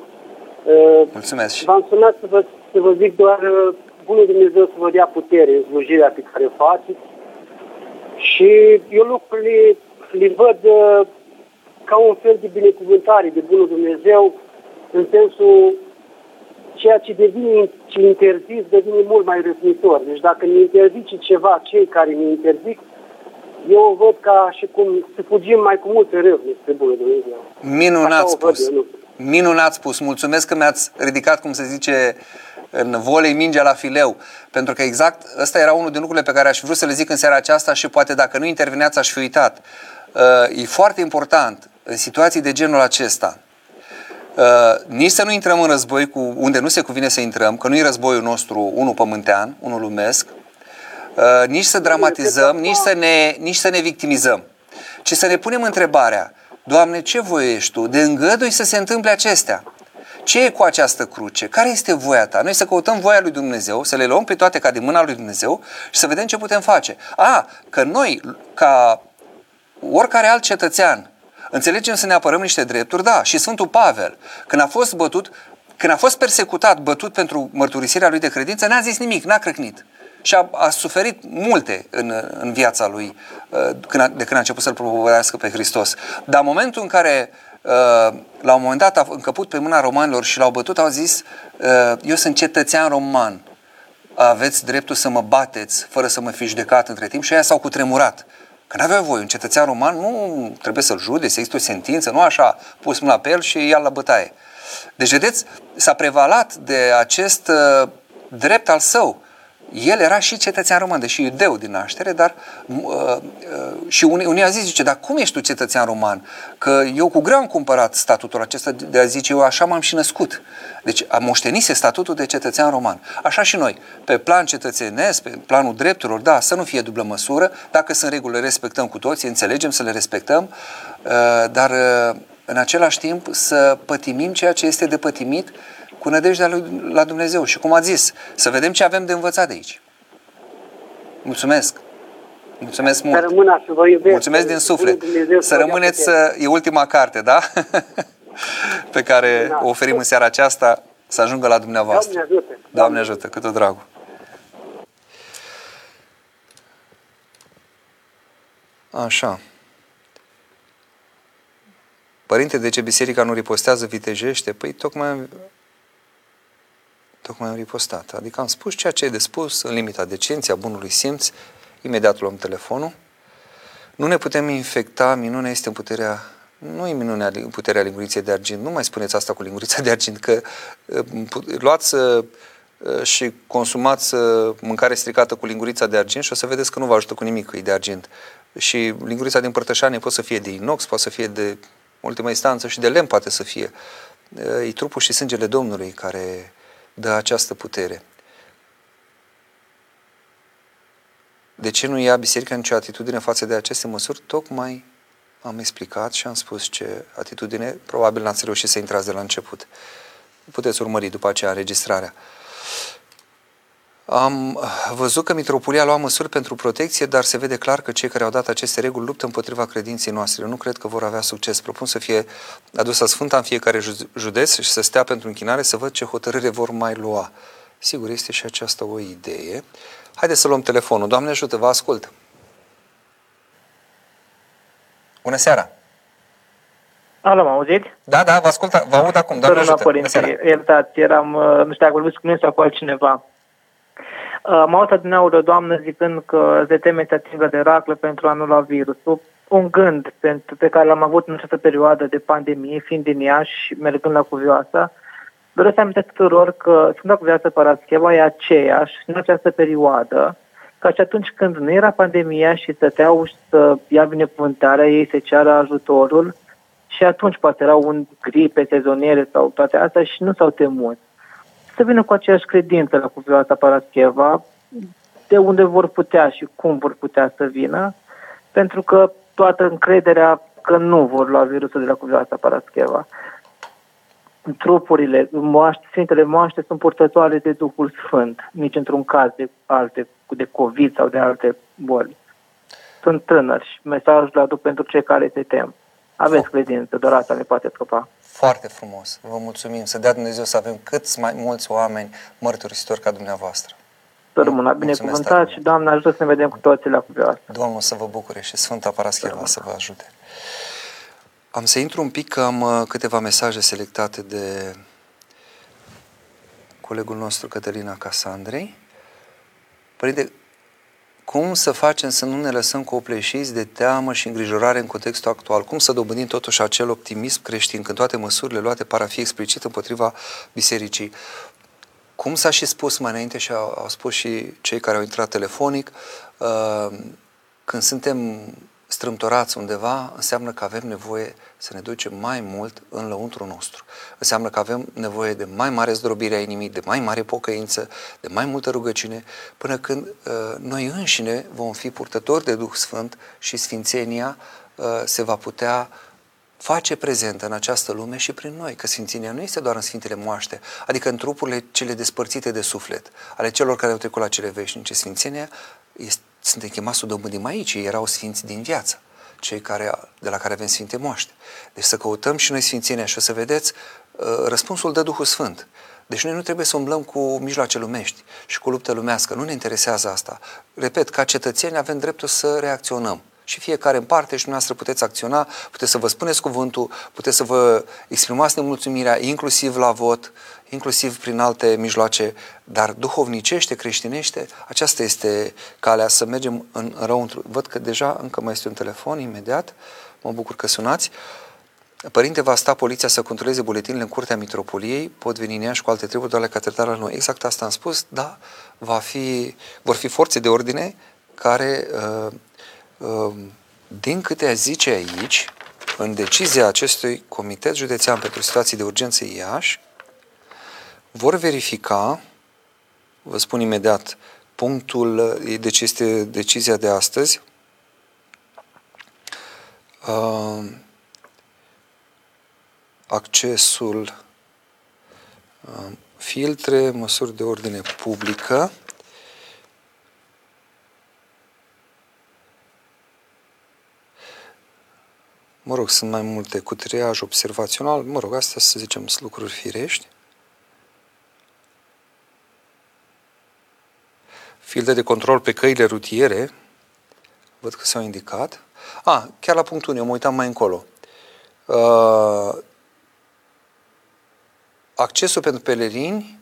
S5: Uh,
S1: Mulțumesc.
S5: V-am sunat să vă, să vă zic doar uh, Bunul Dumnezeu să vă dea putere în slujirea pe care o faceți. Și eu lucrurile le văd uh, ca un fel de binecuvântare de Bunul Dumnezeu, în sensul ceea ce devine ce interzis devine mult mai răsnitor. Deci dacă ne interzice ceva cei care ne interzic, eu o văd ca și cum să fugim mai cu multe râvne spre Bunul Dumnezeu.
S1: Minunat
S5: Așa o văd
S1: spus.
S5: eu, nu.
S1: Minunat spus. Mulțumesc că mi-ați ridicat, cum se zice, în volei mingea la fileu. Pentru că exact ăsta era unul din lucrurile pe care aș fi vrut să le zic în seara aceasta și poate dacă nu interveneați aș fi uitat. Uh, E foarte important în situații de genul acesta Uh, nici să nu intrăm în război cu unde nu se cuvine să intrăm, că nu e războiul nostru unul pământean, unul lumesc, uh, nici să dramatizăm, nici să, ne, nici să ne victimizăm, ci să ne punem întrebarea, Doamne, ce voiești Tu? De îngădui să se întâmple acestea. Ce e cu această cruce? Care este voia ta? Noi să căutăm voia lui Dumnezeu, să le luăm pe toate ca din mâna lui Dumnezeu și să vedem ce putem face. A, că noi, ca oricare alt cetățean, înțelegem să ne apărăm niște drepturi, da, și Sfântul Pavel, când a fost bătut, când a fost persecutat, bătut pentru mărturisirea lui de credință, n-a zis nimic, n-a crăcnit. Și a, a suferit multe în, în viața lui uh, când a, de când a început să-L propovădească pe Hristos. Dar în momentul în care uh, la un moment dat a încăput pe mâna romanilor și l-au bătut, au zis uh, eu sunt cetățean roman, aveți dreptul să mă bateți fără să mă fi judecat între timp și aia s-au cutremurat. Că nu avea voie, un cetățean roman nu trebuie să-l jude, să există o sentință, nu așa, pus mâna pe el și ia la bătaie. Deci, vedeți, s-a prevalat de acest uh, drept al său el era și cetățean român, deși iudeu din naștere, dar uh, uh, și unii, unii a zis, zice, dar cum ești tu cetățean roman? Că eu cu greu am cumpărat statutul acesta de a zice, eu așa m-am și născut. Deci am moștenise statutul de cetățean roman. Așa și noi, pe plan cetățenesc, pe planul drepturilor, da, să nu fie dublă măsură, dacă sunt regulile, respectăm cu toții, înțelegem să le respectăm, uh, dar uh, în același timp să pătimim ceea ce este de pătimit cu nădejdea la Dumnezeu. Și cum a zis, să vedem ce avem de învățat de aici. Mulțumesc! Mulțumesc mult!
S5: Să rămână să vă iubesc.
S1: Mulțumesc din suflet! Să rămâneți, să... e ultima carte, da? [laughs] Pe care da. o oferim în seara aceasta, să ajungă la dumneavoastră.
S5: Doamne ajută!
S1: Doamne ajută, cât o dragul! Așa. Părinte, de ce biserica nu ripostează vitejește? Păi tocmai tocmai am ripostat. Adică am spus ceea ce e de spus, în limita decenței, a bunului simț, imediat luăm telefonul. Nu ne putem infecta, minunea este în puterea nu e minunea în puterea linguriței de argint. Nu mai spuneți asta cu lingurița de argint, că uh, luați uh, și consumați uh, mâncare stricată cu lingurița de argint și o să vedeți că nu vă ajută cu nimic că e de argint. Și lingurița din părtășanie poate să fie de inox, poate să fie de ultima instanță și de lemn poate să fie. E trupul și sângele Domnului care dă această putere. De ce nu ia biserica nicio atitudine față de aceste măsuri? Tocmai am explicat și am spus ce atitudine, probabil n-ați reușit să intrați de la început. Puteți urmări după aceea înregistrarea. Am văzut că Mitropolia lua măsuri pentru protecție, dar se vede clar că cei care au dat aceste reguli luptă împotriva credinței noastre. Nu cred că vor avea succes. Propun să fie adusă Sfânta în fiecare județ și să stea pentru închinare să văd ce hotărâre vor mai lua. Sigur, este și aceasta o idee. Haideți să luăm telefonul. Doamne ajută, vă ascult. Bună seara!
S6: Alo, m-am auzit?
S1: Da, da, vă ascult, vă aud acum, Doamne ajută.
S6: Părinte, iertați, eram, uh, nu știu dacă vorbiți cu mine sau cu altcineva. Am auzit din aud o doamnă zicând că se teme să atingă de raclă pentru a nu lua virusul. Un gând pentru, pe care l-am avut în această perioadă de pandemie, fiind din Iași, mergând la Cuvioasa, doresc să amintesc tuturor că Sfânta Cuvioasă Parascheva e aceeași în această perioadă, ca și atunci când nu era pandemia și stăteau să ia binecuvântarea, ei se ceară ajutorul și atunci poate erau un gripe sezoniere sau toate astea și nu s-au temut să vină cu aceeași credință la Cuvioasa Parascheva, de unde vor putea și cum vor putea să vină, pentru că toată încrederea că nu vor lua virusul de la Cuvioasa Parascheva. Trupurile, moaște, Sfintele Moaște sunt purtătoare de Duhul Sfânt, nici într-un caz de alte, de COVID sau de alte boli. Sunt tânări și mesajul le aduc pentru cei care se tem. Aveți credință, doar asta ne poate scăpa.
S1: Foarte frumos. Vă mulțumim. Să dea Dumnezeu să avem cât mai mulți oameni mărturisitori ca dumneavoastră.
S6: Să rămână binecuvântat și Doamne ajută să ne vedem cu toții la cuvioasă.
S1: Domnul să vă bucure și Sfânta Parascheva să vă ajute. Am să intru un pic că am uh, câteva mesaje selectate de colegul nostru Cătălina Casandrei. Părinte, cum să facem să nu ne lăsăm copleșiți de teamă și îngrijorare în contextul actual? Cum să dobândim totuși acel optimism creștin când toate măsurile luate par a fi explicit împotriva bisericii? Cum s-a și spus mai înainte și au, au spus și cei care au intrat telefonic, uh, când suntem strâmtorați undeva, înseamnă că avem nevoie să ne ducem mai mult în lăuntru nostru. Înseamnă că avem nevoie de mai mare zdrobire a inimii, de mai mare pocăință, de mai multă rugăciune, până când uh, noi înșine vom fi purtători de Duh Sfânt și Sfințenia uh, se va putea face prezentă în această lume și prin noi, că Sfințenia nu este doar în Sfintele Moaște, adică în trupurile cele despărțite de suflet, ale celor care au trecut la cele veșnice. Sfințenia este suntem chemați să o dobândim aici, ei erau sfinți din viață, cei care, de la care avem sfinte moaște. Deci să căutăm și noi sfințenia și o să vedeți, uh, răspunsul dă Duhul Sfânt. Deci noi nu trebuie să umblăm cu mijloace lumești și cu luptă lumească. Nu ne interesează asta. Repet, ca cetățeni avem dreptul să reacționăm. Și fiecare în parte și dumneavoastră puteți acționa, puteți să vă spuneți cuvântul, puteți să vă exprimați nemulțumirea, inclusiv la vot, inclusiv prin alte mijloace, dar duhovnicește, creștinește, aceasta este calea să mergem în răuntru. Văd că deja încă mai este un telefon imediat, mă bucur că sunați. Părinte, va sta poliția să controleze buletinile în curtea mitropoliei, pot veni în ea și cu alte treburi doar la catedrala noi. Exact asta am spus, da, va fi, vor fi forțe de ordine care, uh, uh, din câte a zice aici, în decizia acestui Comitet Județean pentru Situații de Urgență Iași, vor verifica, vă spun imediat, punctul, deci este decizia de astăzi, uh, accesul, uh, filtre, măsuri de ordine publică, mă rog, sunt mai multe cu triaj observațional, mă rog, astea să zicem sunt lucruri firești. Filtre de control pe căile rutiere, văd că s-au indicat. A, ah, chiar la punctul 1, eu mă uitam mai încolo. Uh, accesul pentru pelerini,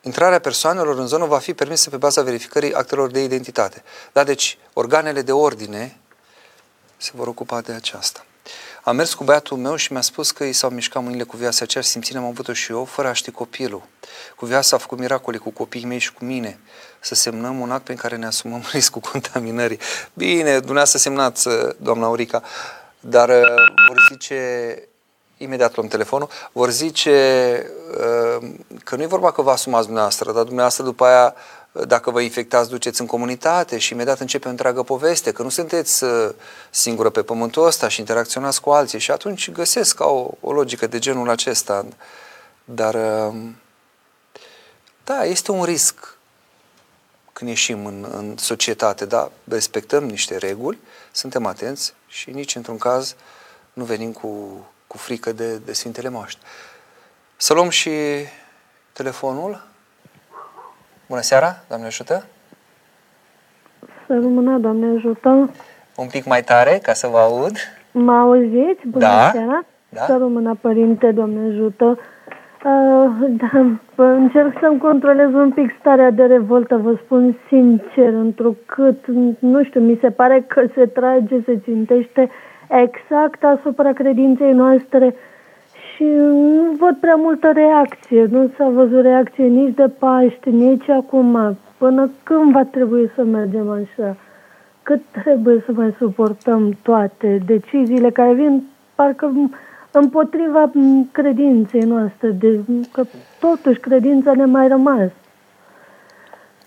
S1: intrarea persoanelor în zonă va fi permisă pe baza verificării actelor de identitate. Da, deci organele de ordine se vor ocupa de aceasta. Am mers cu băiatul meu și mi-a spus că i s-au mișcat mâinile cu viața aceea, simțire am avut-o și eu, fără a ști copilul. Cu viața a făcut miracole cu copiii mei și cu mine. Să semnăm un act pe care ne asumăm [laughs] riscul contaminării. Bine, dumneavoastră semnați, doamna Aurica, dar uh, vor zice imediat luăm telefonul, vor zice uh, că nu e vorba că vă asumați dumneavoastră, dar dumneavoastră după aia, dacă vă infectați, duceți în comunitate și imediat începe o întreagă poveste, că nu sunteți uh, singură pe pământul ăsta și interacționați cu alții și atunci găsesc ca o, o logică de genul acesta. Dar, uh, da, este un risc când ieșim în, în societate, da, respectăm niște reguli, suntem atenți și nici într-un caz nu venim cu cu frică de, de Sfintele Moaște. Să luăm și telefonul. Bună seara, Doamne ajută!
S7: Să rămână, Doamne ajută!
S1: Un pic mai tare, ca să vă aud.
S7: Mă auziți? Bună
S1: da.
S7: seara!
S1: Da.
S7: Să rămână, Părinte, Doamne ajută! Uh, da, încerc să-mi controlez un pic starea de revoltă, vă spun sincer, întrucât, nu știu, mi se pare că se trage, se țintește exact asupra credinței noastre și nu văd prea multă reacție. Nu s-a văzut reacție nici de Paște, nici acum. Până când va trebui să mergem așa? Cât trebuie să mai suportăm toate deciziile care vin parcă împotriva credinței noastre, de, că totuși credința ne mai rămas.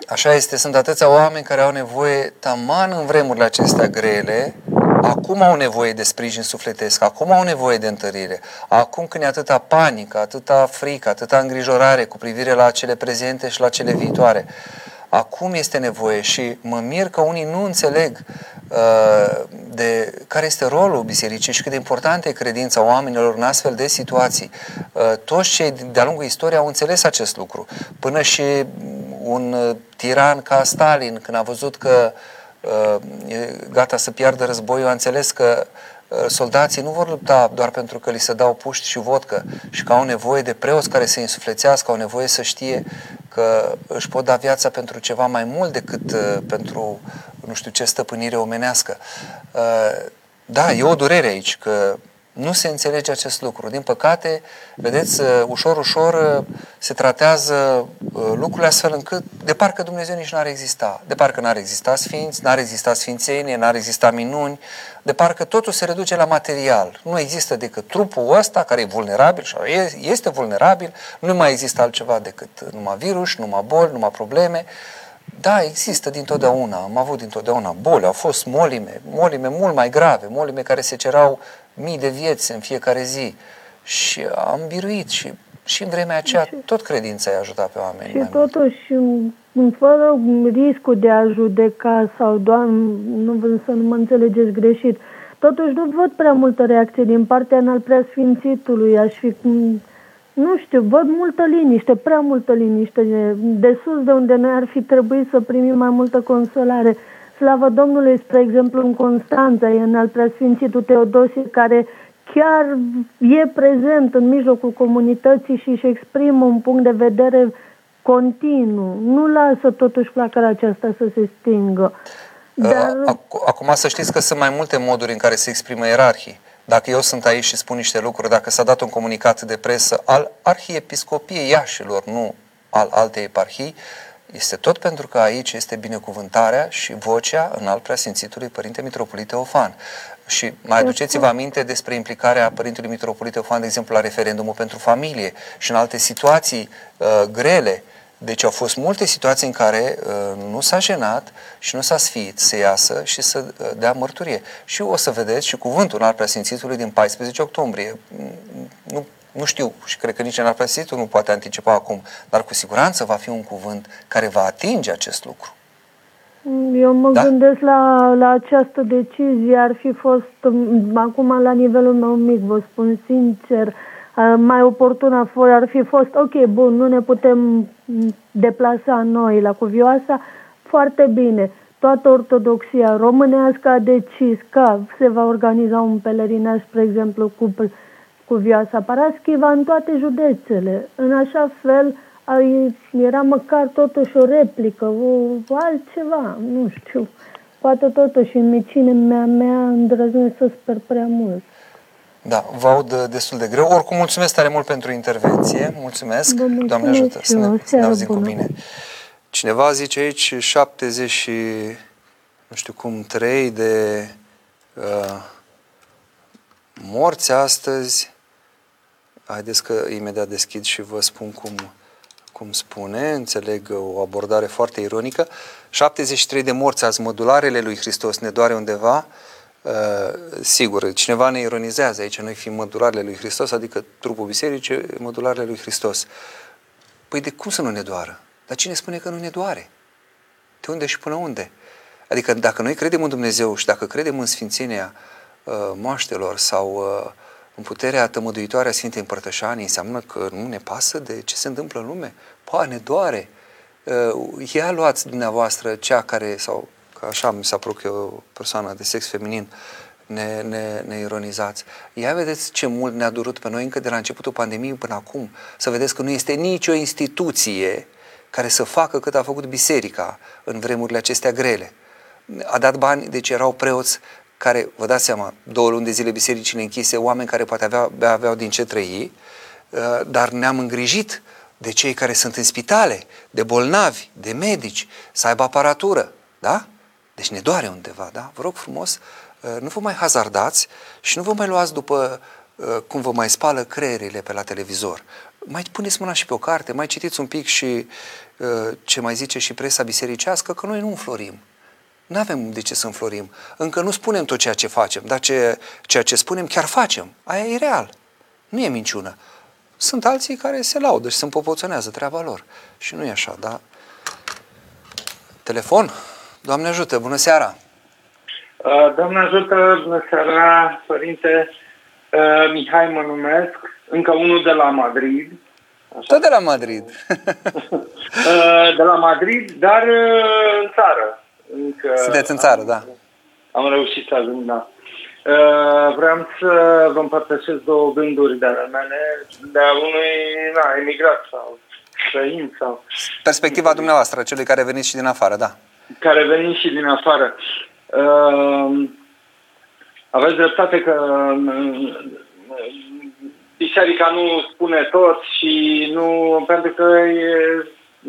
S1: Așa este, sunt atâția oameni care au nevoie taman în vremurile acestea grele Acum au nevoie de sprijin sufletesc, acum au nevoie de întărire. Acum când e atâta panică, atâta frică, atâta îngrijorare cu privire la cele prezente și la cele viitoare, acum este nevoie și mă mir că unii nu înțeleg uh, de care este rolul bisericii și cât de importantă e credința oamenilor în astfel de situații. Uh, toți cei de-a lungul istoriei au înțeles acest lucru. Până și un uh, tiran ca Stalin, când a văzut că uh, e gata să piardă războiul, a înțeles că uh, soldații nu vor lupta doar pentru că li se dau puști și vodcă și că au nevoie de preoți care să însuflețească, au nevoie să știe că își pot da viața pentru ceva mai mult decât uh, pentru nu știu ce stăpânire omenească. Uh, da, e o durere aici că nu se înțelege acest lucru. Din păcate, vedeți, uh, ușor, ușor uh, se tratează uh, lucrurile astfel încât de parcă Dumnezeu nici n-ar exista. De parcă n-ar exista sfinți, n-ar exista sfințenie, n-ar exista minuni, de parcă totul se reduce la material. Nu există decât trupul ăsta care e vulnerabil și este vulnerabil, nu mai există altceva decât numai virus, numai boli, numai probleme. Da, există dintotdeauna, am avut dintotdeauna boli, au fost molime, molime mult mai grave, molime care se cerau mii de vieți în fiecare zi și am biruit și, și în vremea aceea și, tot credința i-a ajutat pe oameni.
S7: Și totuși, mult. fără riscul de a judeca sau, doamne, nu vreau să nu mă înțelegeți greșit, totuși nu văd prea multă reacție din partea în al preasfințitului. Aș fi nu știu, văd multă liniște, prea multă liniște. De, de sus de unde noi ar fi trebuit să primim mai multă consolare. Slavă Domnului, spre exemplu, în Constanța, e în al preasfințitul Teodosie, care chiar e prezent în mijlocul comunității și își exprimă un punct de vedere continuu. Nu lasă totuși placarea aceasta să se stingă.
S1: Dar... Acum să știți că sunt mai multe moduri în care se exprimă ierarhii. Dacă eu sunt aici și spun niște lucruri, dacă s-a dat un comunicat de presă al Arhiepiscopiei Iașilor, nu al altei eparhii, este tot pentru că aici este binecuvântarea și vocea în al preasfințitului Părinte Mitropolite Ofan. Și mai aduceți-vă aminte despre implicarea Părintelui Mitropolite Ofan, de exemplu, la referendumul pentru familie și în alte situații uh, grele deci au fost multe situații în care uh, nu s-a jenat și nu s-a sfiit să iasă și să uh, dea mărturie. Și o să vedeți și cuvântul în al preasfințitului din 14 octombrie. Nu, nu știu și cred că nici în al preasfințitul nu poate anticipa acum, dar cu siguranță va fi un cuvânt care va atinge acest lucru.
S7: Eu mă da? gândesc la, la această decizie, ar fi fost, acum la nivelul meu mic, vă spun sincer, uh, mai oportună ar fi fost, ok, bun, nu ne putem deplasa noi la Cuvioasa, foarte bine. Toată ortodoxia românească a decis că se va organiza un pelerinaj, spre exemplu, cu Cuvioasa Paraschiva în toate județele. În așa fel era măcar totuși o replică, o, altceva, nu știu. Poate totuși în micine mea, mea îndrăznesc să sper prea mult.
S1: Da, vă aud destul de greu. Oricum, mulțumesc tare mult pentru intervenție. Mulțumesc.
S7: mulțumesc
S1: Doamne ajută să ne, să ne auzim cu bine. Cineva zice aici 70 și nu știu cum, 3 de uh, morți astăzi. Haideți că imediat deschid și vă spun cum, cum spune, înțeleg o abordare foarte ironică. 73 de morți azi, mădularele lui Hristos ne doare undeva. Uh, Uh, sigur, cineva ne ironizează aici, noi fiind mădularele lui Hristos, adică trupul bisericii, mădularele lui Hristos. Păi de cum să nu ne doară? Dar cine spune că nu ne doare? De unde și până unde? Adică dacă noi credem în Dumnezeu și dacă credem în sfințenia uh, moaștelor sau uh, în puterea tămăduitoare a Sfintei Împărtășanii, înseamnă că nu ne pasă de ce se întâmplă în lume. Pa, ne doare. Uh, ia luați dumneavoastră cea care, sau că așa mi s-a părut că e o persoană de sex feminin, ne, ne, ne ironizați. Ia vedeți ce mult ne-a durut pe noi încă de la începutul pandemiei până acum, să vedeți că nu este nicio instituție care să facă cât a făcut biserica în vremurile acestea grele. A dat bani, deci erau preoți care, vă dați seama, două luni de zile bisericile închise, oameni care poate avea, aveau din ce trăi, uh, dar ne-am îngrijit de cei care sunt în spitale, de bolnavi, de medici, să aibă aparatură, da? Deci ne doare undeva, da? Vă rog frumos, uh, nu vă mai hazardați și nu vă mai luați după uh, cum vă mai spală creierile pe la televizor. Mai puneți mâna și pe o carte, mai citiți un pic și uh, ce mai zice și presa bisericească, că noi nu înflorim. Nu avem de ce să înflorim. Încă nu spunem tot ceea ce facem, dar ce, ceea ce spunem chiar facem. Aia e real. Nu e minciună. Sunt alții care se laudă și se împopoțonează treaba lor. Și nu e așa, da? Telefon? Doamne ajută, bună seara!
S8: Uh, Doamne ajută, bună seara, părinte. Uh, Mihai mă numesc, încă unul de la Madrid.
S1: Așa. Tot de la Madrid. [laughs]
S8: Uh, de la Madrid, dar în țară.
S1: Încă Sunteți în țară, da.
S8: Am reușit să ajung, da. Vreau să vă împărtășesc două gânduri de ale mele, de a unui na, emigrat sau străin sau...
S1: Perspectiva dumneavoastră, celui care veniți și din afară, da
S8: care venim și din afară. Uh, aveți dreptate că uh, biserica nu spune tot și nu, pentru că e,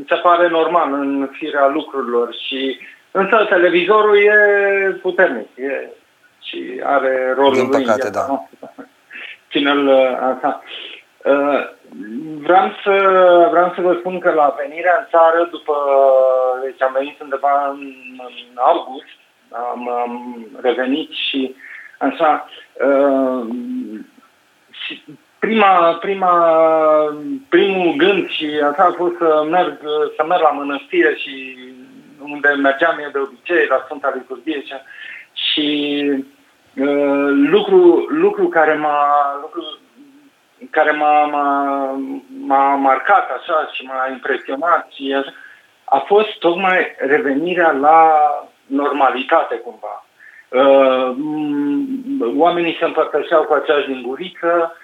S8: se pare normal în firea lucrurilor și însă televizorul e puternic e, și are rolul
S1: Din păcate, lui. da. [laughs]
S8: Ține-l așa. Uh, Vreau să, vreau să vă spun că la venirea în țară, după, deci am venit undeva în, în august, am, am revenit și așa, uh, și prima, prima, primul gând și așa a fost să merg, să merg la mănăstire și unde mergeam eu de obicei, la Sfânta Liturghie și, și uh, lucru, lucru care m-a, lucru, care m-a, m-a, m-a marcat așa și m-a impresionat și așa, a fost tocmai revenirea la normalitate cumva. Uh, oamenii se împărtășeau cu aceeași linguriță, uh,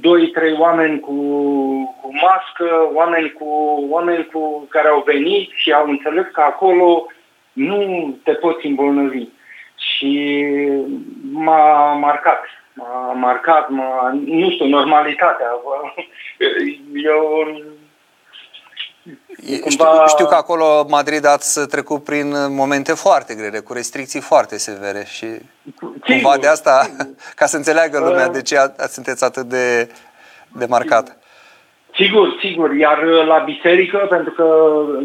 S8: doi, trei oameni cu, cu mască, oameni cu oameni cu care au venit și au înțeles că acolo nu te poți îmbolnăvi. Și m-a marcat. M-a marcat, m-a, nu știu, normalitatea. [laughs] Eu
S1: Cumva... Știu, știu că acolo Madrid ați trecut prin momente foarte grele, cu restricții foarte severe și Sigur. cumva de asta, [laughs] ca să înțeleagă lumea de ce sunteți atât de, de marcat.
S8: Sigur, sigur. Iar la biserică, pentru că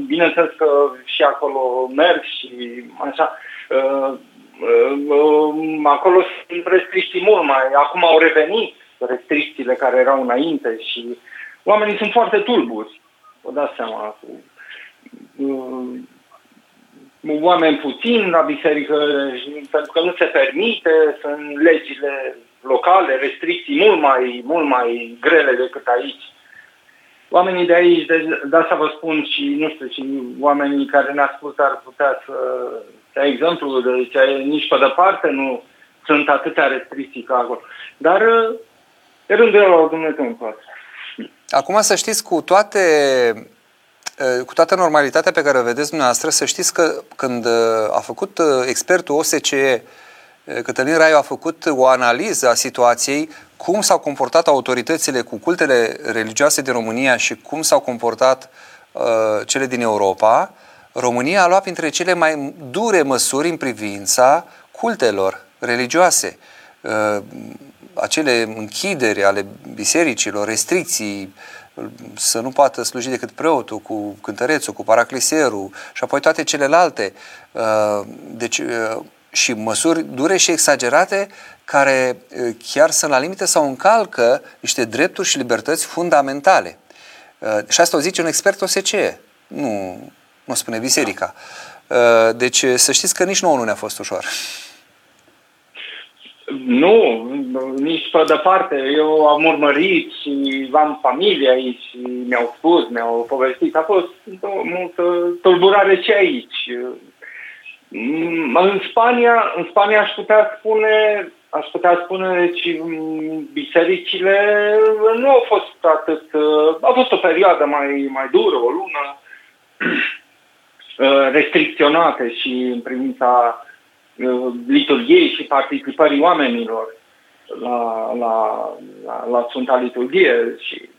S8: bineînțeles că și acolo merg și așa, uh, uh, acolo sunt restricții mult mai. Acum au revenit restricțiile care erau înainte și oamenii sunt foarte tulburi vă dați seama, cu uh, oameni puțini la biserică, pentru că nu se permite, sunt legile locale, restricții mult mai, mult mai grele decât aici. Oamenii de aici, de, de asta vă spun și, nu știu, și oamenii care ne ascultă ar putea să, să exemplu, de ce nici pe departe nu sunt atâtea restricții ca acolo. Dar e rândul la Dumnezeu în toate.
S1: Acum să știți cu toate cu toată normalitatea pe care o vedeți dumneavoastră, să știți că când a făcut expertul OSCE, Cătălin Raiu a făcut o analiză a situației, cum s-au comportat autoritățile cu cultele religioase din România și cum s-au comportat uh, cele din Europa, România a luat printre cele mai dure măsuri în privința cultelor religioase. Uh, acele închideri ale bisericilor, restricții, să nu poată sluji decât preotul cu cântărețul, cu paracliserul și apoi toate celelalte. Uh, deci, uh, și măsuri dure și exagerate care uh, chiar sunt la limite sau încalcă niște drepturi și libertăți fundamentale. Și asta o zice un expert OSCE, nu, nu spune biserica. Deci să știți că nici nouă nu ne-a fost ușor.
S8: Nu, nici pe departe. Eu am urmărit și am familie aici și mi-au spus, mi-au povestit. A fost o multă tulburare și aici. În Spania, în Spania aș putea spune, aș putea spune, deci bisericile nu au fost atât, a fost o perioadă mai, mai dură, o lună, [clears throat] restricționate și în privința Uh, liturgiei și participării oamenilor la, la, la, la Sfânta Liturghie. Și,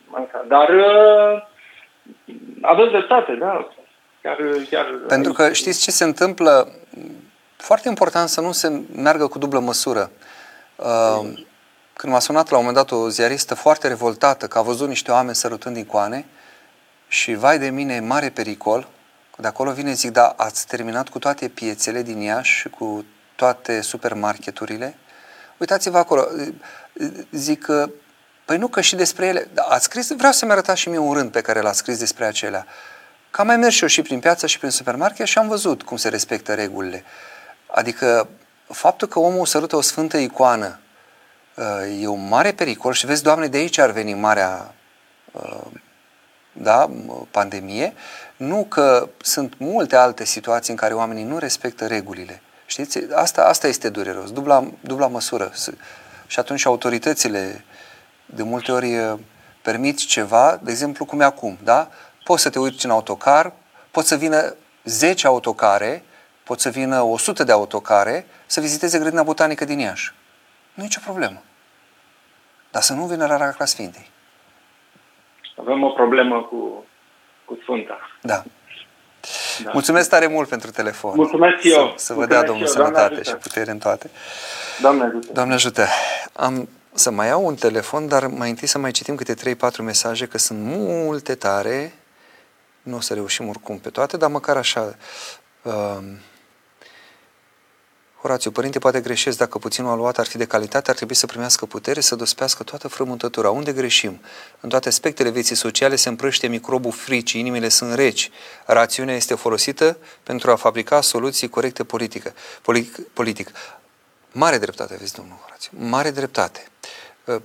S8: dar uh, aveți dreptate, da. Chiar, chiar
S1: Pentru că știți ce se întâmplă? Foarte important să nu se meargă cu dublă măsură. Uh, când m-a sunat la un moment dat o ziaristă foarte revoltată că a văzut niște oameni sărutând icoane și vai de mine, e mare pericol, de acolo vine, zic, da, ați terminat cu toate piețele din Iași și cu toate supermarketurile? Uitați-vă acolo. Zic, păi nu că și despre ele, da, ați scris, vreau să-mi arătați și mie un rând pe care l-ați scris despre acelea. Că am mai mers și eu și prin piață și prin supermarket și am văzut cum se respectă regulile. Adică faptul că omul sărută o sfântă icoană e un mare pericol și vezi, Doamne, de aici ar veni marea da, pandemie, nu că sunt multe alte situații în care oamenii nu respectă regulile. Știți? Asta, asta este dureros, dubla, dubla măsură. Și atunci autoritățile de multe ori permit ceva, de exemplu cum e acum, da? Poți să te uiți în autocar, pot să vină 10 autocare, pot să vină 100 de autocare să viziteze grădina botanică din Iași. Nu e nicio problemă. Dar să nu vină la Sfintei.
S8: Avem o problemă cu, cu Sfânta.
S1: Da. da. Mulțumesc tare mult pentru telefon.
S8: Mulțumesc eu.
S1: Să, să vă dea Domnul eu. sănătate și putere în toate.
S8: Doamne ajută.
S1: Doamne ajută. Am să mai iau un telefon, dar mai întâi să mai citim câte 3-4 mesaje, că sunt multe tare. Nu o să reușim oricum pe toate, dar măcar așa. Uh, Horațiu, părinte, poate greșesc dacă puținul aluat ar fi de calitate, ar trebui să primească putere să dospească toată frământătura. Unde greșim? În toate aspectele vieții sociale se împrăște microbul fricii, inimile sunt reci. Rațiunea este folosită pentru a fabrica soluții corecte politică. Politic, politic. Mare dreptate, vezi, domnul Horațiu, mare dreptate. Ă,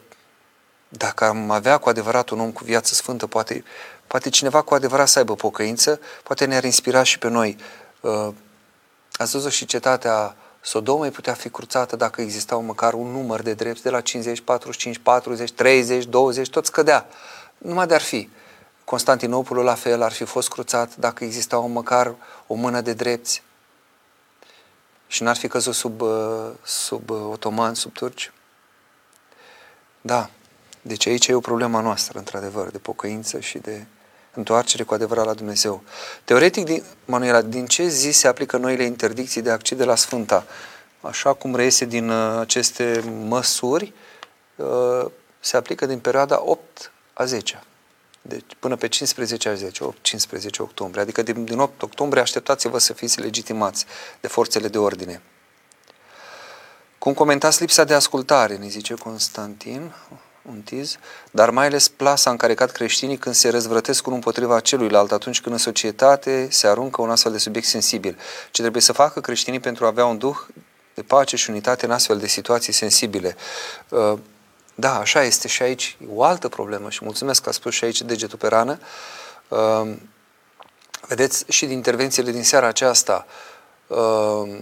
S1: dacă am avea cu adevărat un om cu viață sfântă, poate, poate cineva cu adevărat să aibă pocăință, poate ne-ar inspira și pe noi. Uh, ați văzut și cetatea Sodomei putea fi cruțată dacă existau măcar un număr de drepți de la 50, 45, 40, 30, 20, tot scădea. Numai de-ar fi. Constantinopolul la fel ar fi fost cruțat dacă existau măcar o mână de drepți și n-ar fi căzut sub, uh, sub uh, otoman, sub turci. Da, deci aici e o problemă noastră, într-adevăr, de pocăință și de întoarcere cu adevărat la Dumnezeu. Teoretic, din, Manuela, din ce zi se aplică noile interdicții de accede la Sfânta? Așa cum reiese din uh, aceste măsuri, uh, se aplică din perioada 8 a 10 deci până pe 15 a 10, 8, 15 octombrie. Adică din, din 8 octombrie așteptați-vă să fiți legitimați de forțele de ordine. Cum comentați lipsa de ascultare, ne zice Constantin, un tiz, dar mai ales plasa în care cad creștinii când se răzvrătesc unul împotriva celuilalt, atunci când în societate se aruncă un astfel de subiect sensibil. Ce trebuie să facă creștinii pentru a avea un duh de pace și unitate în astfel de situații sensibile. Uh, da, așa este și aici o altă problemă și mulțumesc că a spus și aici degetul pe rană. Uh, vedeți, și din intervențiile din seara aceasta, uh,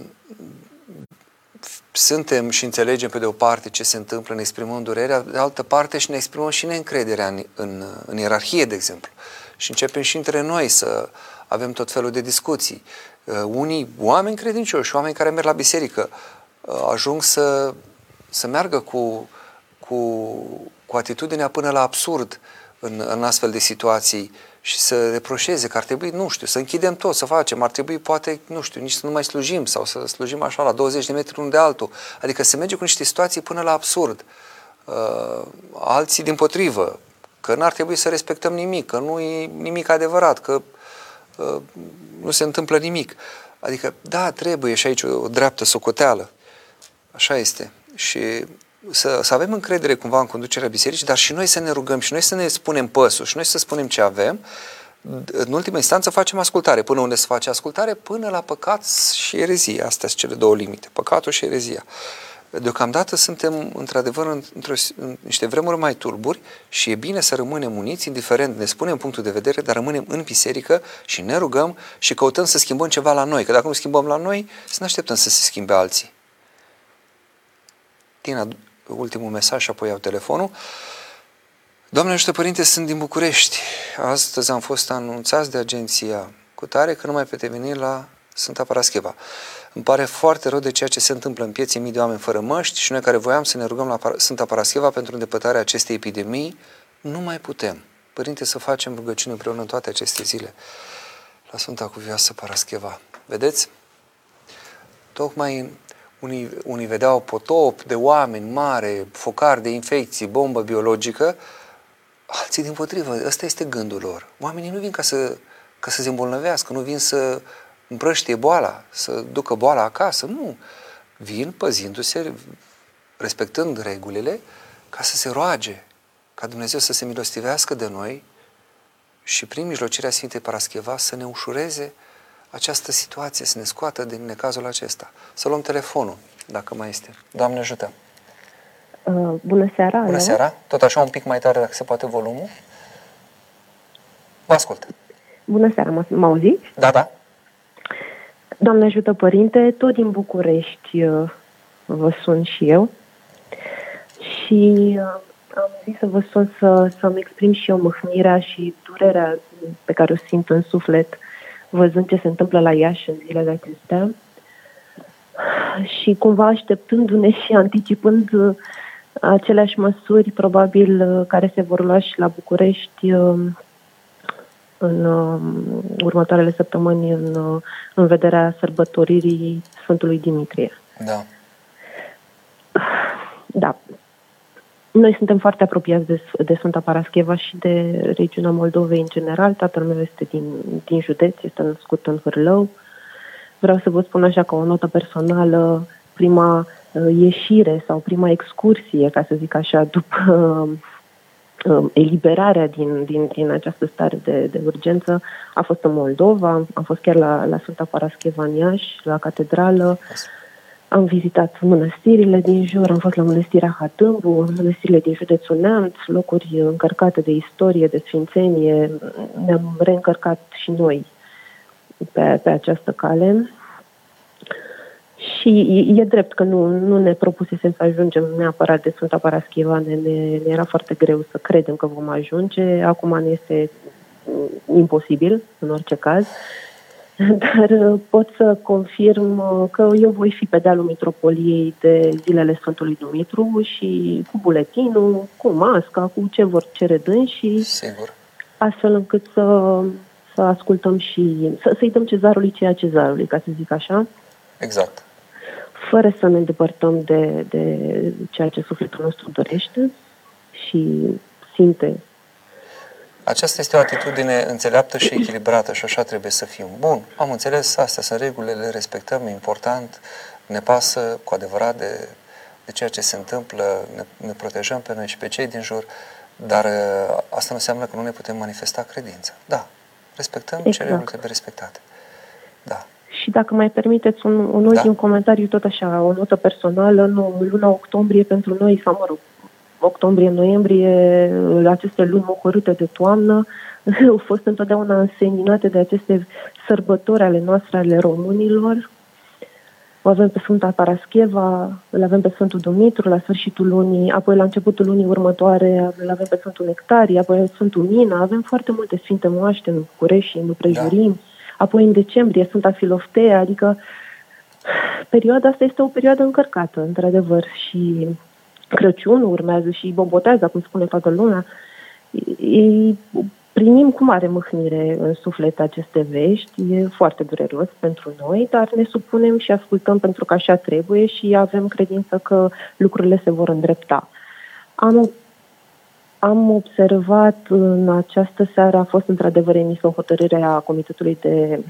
S1: suntem și înțelegem pe de o parte ce se întâmplă, ne exprimăm durerea, de altă parte și ne exprimăm și neîncrederea în, în, în ierarhie, de exemplu. Și începem și între noi să avem tot felul de discuții. Uh, unii oameni credincioși, oameni care merg la biserică, uh, ajung să, să meargă cu, cu, cu atitudinea până la absurd în, în astfel de situații și să reproșeze că ar trebui, nu știu, să închidem tot, să facem, ar trebui poate, nu știu, nici să nu mai slujim sau să slujim așa la 20 de metri unul de altul. Adică se merge cu niște situații până la absurd. Uh, alții din potrivă, că n-ar trebui să respectăm nimic, că nu e nimic adevărat, că uh, nu se întâmplă nimic. Adică, da, trebuie și aici o dreaptă socoteală. Așa este. Și să, să avem încredere cumva în conducerea bisericii, dar și noi să ne rugăm și noi să ne spunem păsul și noi să spunem ce avem, în ultima instanță facem ascultare. Până unde se face ascultare? Până la păcat și erezie. Astea sunt cele două limite. Păcatul și erezia. Deocamdată suntem, într-adevăr, într-o, în niște vremuri mai tulburi și e bine să rămânem uniți, indiferent ne spunem punctul de vedere, dar rămânem în biserică și ne rugăm și căutăm să schimbăm ceva la noi. Că dacă nu schimbăm la noi, să ne așteptăm să se schimbe alții. Tina, ultimul mesaj și apoi iau telefonul. Doamne ajută, Părinte, sunt din București. Astăzi am fost anunțați de agenția cu tare că nu mai putem veni la Sfânta Parascheva. Îmi pare foarte rău de ceea ce se întâmplă în piețe mii de oameni fără măști și noi care voiam să ne rugăm la Sfânta Parascheva pentru îndepărtarea acestei epidemii, nu mai putem. Părinte, să facem rugăciune împreună în toate aceste zile la Sfânta Cuvioasă Parascheva. Vedeți? Tocmai în unii, unii vedeau potop de oameni mare, focar de infecții, bombă biologică, alții din potrivă. Ăsta este gândul lor. Oamenii nu vin ca să, ca să se îmbolnăvească, nu vin să împrăștie boala, să ducă boala acasă. Nu. Vin păzindu-se, respectând regulile, ca să se roage, ca Dumnezeu să se milostivească de noi și prin mijlocirea Sfintei Parascheva să ne ușureze această situație, să ne scoată din necazul acesta. Să luăm telefonul, dacă mai este. Doamne ajută!
S9: Uh, bună seara!
S1: Bună seara! Tot așa un pic mai tare, dacă se poate, volumul. Vă ascult!
S9: Bună seara, mă, mă auziți?
S1: Da, da.
S9: Doamne ajută, Părinte, tot din București uh, vă sun și eu. Și uh, am zis să vă sun să, să-mi exprim și eu mâhnirea și durerea pe care o simt în suflet văzând ce se întâmplă la Iași în zilele acestea și cumva așteptându-ne și anticipând uh, aceleași măsuri probabil uh, care se vor lua și la București uh, în următoarele săptămâni în, în vederea sărbătoririi Sfântului Dimitrie.
S1: Da.
S9: Da. Noi suntem foarte apropiați de, de Sfânta Parascheva și de regiunea Moldovei în general. Tatăl meu este din, din județ, este născut în Hârlău. Vreau să vă spun așa ca o notă personală, prima uh, ieșire sau prima excursie, ca să zic așa, după uh, eliberarea din, din, din această stare de, de urgență a fost în Moldova, am fost chiar la, la Sfânta Parascheva în Iași, la catedrală. Am vizitat mănăstirile din jur, am fost la mănăstirea Hatâmbu, mănăstirile din județul Neamț, locuri încărcate de istorie, de sfințenie. Ne-am reîncărcat și noi pe, pe această cale. Și e, e drept că nu, nu ne propusesem să ajungem neapărat de Sfânta Paraschiva, ne, ne, ne era foarte greu să credem că vom ajunge. Acum ne este imposibil, în orice caz. [laughs] Dar uh, pot să confirm uh, că eu voi fi pe dealul Mitropoliei de zilele Sfântului Dumitru și cu buletinul, cu masca, cu ce vor cere și
S1: Sigur.
S9: astfel încât să, să ascultăm și să, să-i dăm cezarului ceea cezarului, ca să zic așa.
S1: Exact.
S9: Fără să ne îndepărtăm de, de ceea ce sufletul nostru dorește și simte
S1: aceasta este o atitudine înțeleaptă și echilibrată și așa trebuie să fim. Bun, am înțeles, astea sunt regulile, le respectăm, e important, ne pasă cu adevărat de, de ceea ce se întâmplă, ne, ne protejăm pe noi și pe cei din jur, dar uh, asta nu înseamnă că nu ne putem manifesta credința. Da, respectăm exact. ce reguli trebuie respectate. Da.
S9: Și dacă mai permiteți un, un ultim da. comentariu, tot așa, o notă personală, în luna octombrie pentru noi, sau mă rog, octombrie-noiembrie, aceste luni mocărâte de toamnă, [laughs] au fost întotdeauna înseninate de aceste sărbători ale noastre, ale românilor. O avem pe Sfânta Parascheva, îl avem pe Sfântul Dumitru la sfârșitul lunii, apoi la începutul lunii următoare îl avem pe Sfântul Nectarie, apoi Sfântul Mina, avem foarte multe sfinte moaște în București și în Prejurim, da. apoi în decembrie Sfânta Filoftea, adică [sighs] perioada asta este o perioadă încărcată, într-adevăr, și Crăciunul urmează și bobotează, cum spune toată lumea, ei primim cu mare mâhnire în suflet aceste vești, e foarte dureros pentru noi, dar ne supunem și ascultăm pentru că așa trebuie și avem credință că lucrurile se vor îndrepta. Am, am observat în această seară, a fost într-adevăr emisă o hotărâre a Comitetului de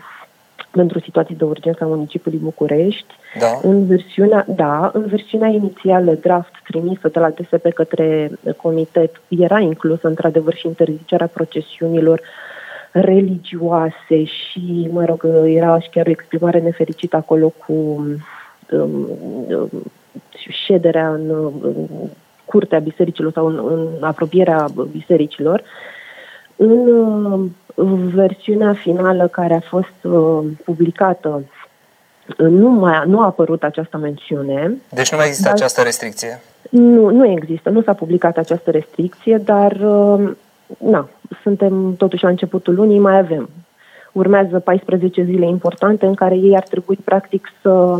S9: pentru situații de urgență a municipiului București.
S1: Da.
S9: În versiunea, da, în versiunea inițială draft trimisă de la DSP către comitet era inclusă într-adevăr și interzicerea procesiunilor religioase și, mă rog, era și chiar o exprimare nefericită acolo cu um, um, șederea în, în curtea bisericilor sau în, în apropierea bisericilor. În versiunea finală care a fost uh, publicată uh, nu, mai, nu a apărut această mențiune.
S1: Deci nu mai există dar, această restricție?
S9: Nu, nu există, nu s-a publicat această restricție, dar uh, na, suntem totuși la începutul lunii, mai avem. Urmează 14 zile importante în care ei ar trebui practic să,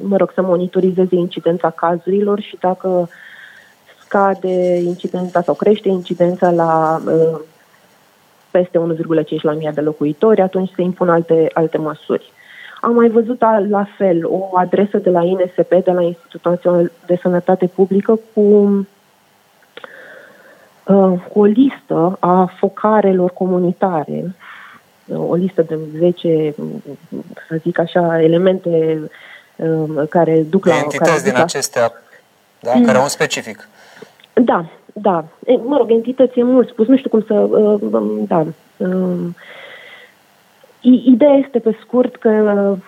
S9: mă rog, să monitorizeze incidența cazurilor și dacă scade incidența sau crește incidența la uh, peste 1,5 la mii de locuitori, atunci se impun alte, alte măsuri. Am mai văzut la fel o adresă de la INSP, de la Institutul Național de Sănătate Publică, cu, uh, cu o listă a focarelor comunitare, o listă de 10, să zic așa, elemente uh, care duc la...
S1: Entități
S9: care
S1: din
S9: duc
S1: acestea, da, mm. care au un specific.
S9: Da, da. E, mă rog, entități e mult spus, nu știu cum să... Uh, um, da. Uh, ideea este, pe scurt, că uh,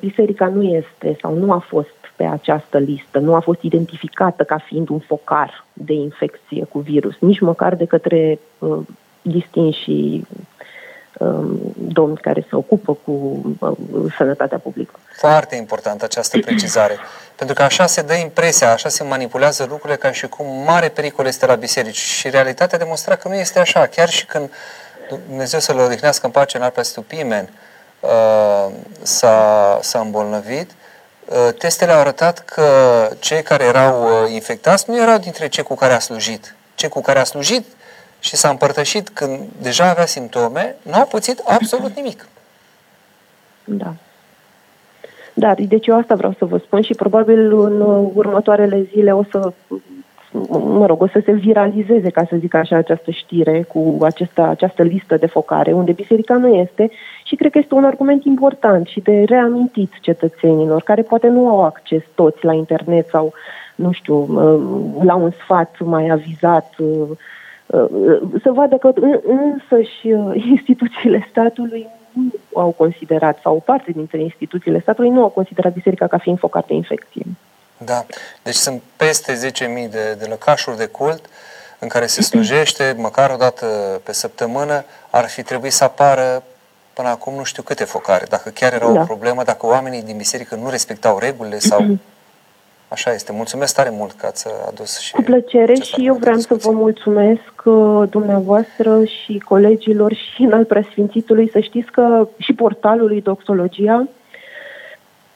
S9: biserica nu este sau nu a fost pe această listă, nu a fost identificată ca fiind un focar de infecție cu virus, nici măcar de către uh, distinși Um, domni care se ocupă cu um, sănătatea publică.
S1: Foarte importantă această precizare, pentru că așa se dă impresia, așa se manipulează lucrurile ca și cum mare pericol este la biserici și realitatea demonstra că nu este așa, chiar și când Dumnezeu să-l odihnească în pace în Alpea Stupimen uh, s-a, s-a îmbolnăvit, uh, testele au arătat că cei care erau uh, infectați nu erau dintre cei cu care a slujit. Cei cu care a slujit și s-a împărtășit când deja avea simptome, nu a pățit absolut nimic.
S9: Da. Da, deci eu asta vreau să vă spun și probabil în următoarele zile o să, mă rog, o să se viralizeze, ca să zic așa, această știre cu această, această listă de focare, unde biserica nu este și cred că este un argument important și de reamintit cetățenilor, care poate nu au acces toți la internet sau, nu știu, la un sfat mai avizat, să vadă că însăși uh, [laughs] instituțiile statului nu au considerat, sau o parte dintre instituțiile statului nu au considerat biserica ca fiind focar de infecție.
S1: Da. Deci sunt peste 10.000 de, de lăcașuri de cult în care se slujește, [clears throat] măcar o dată pe săptămână, ar fi trebuit să apară până acum nu știu câte focare. Dacă chiar era da. o problemă, dacă oamenii din biserică nu respectau regulile sau... [clears throat] Așa este. Mulțumesc tare mult că ați adus și...
S9: Cu plăcere și eu vreau să vă mulțumesc. uh, dumneavoastră și colegilor și în al preasfințitului. Să știți că și portalului Doxologia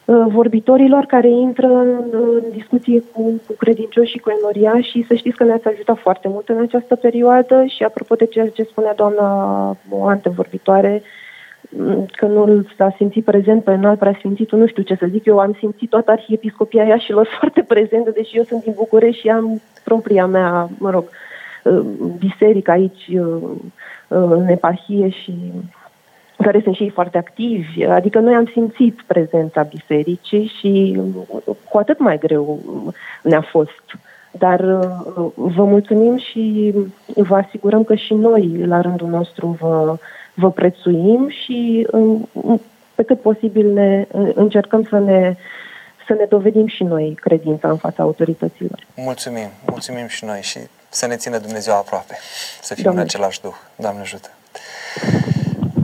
S9: Uh, vorbitorilor care intră în, în discuție cu, cu credincioși și cu enoria și să știți că ne-ați ajutat foarte mult în această perioadă. Și apropo de ceea ce spunea doamna o antevorbitoare, mm, că nu s-a simțit prezent pe înalt preasfințitul, nu știu ce să zic, eu am simțit toată arhiepiscopia Iașilor [laughs] foarte prezentă, deși eu sunt din București și am propria mea, mă rog, uh, biserică aici uh, în eparhie și care sunt și ei foarte activi, adică noi am simțit prezența bisericii și cu atât mai greu ne-a fost. Dar uh, vă mulțumim și vă asigurăm că și noi, la rândul nostru, vă, vă prețuim și uh, pe cât posibil ne încercăm să ne, să ne dovedim și noi credința în fața autorităților.
S1: Mulțumim, mulțumim și noi și să ne țină Dumnezeu aproape, să fim Doamne. în același duh. Doamne ajută!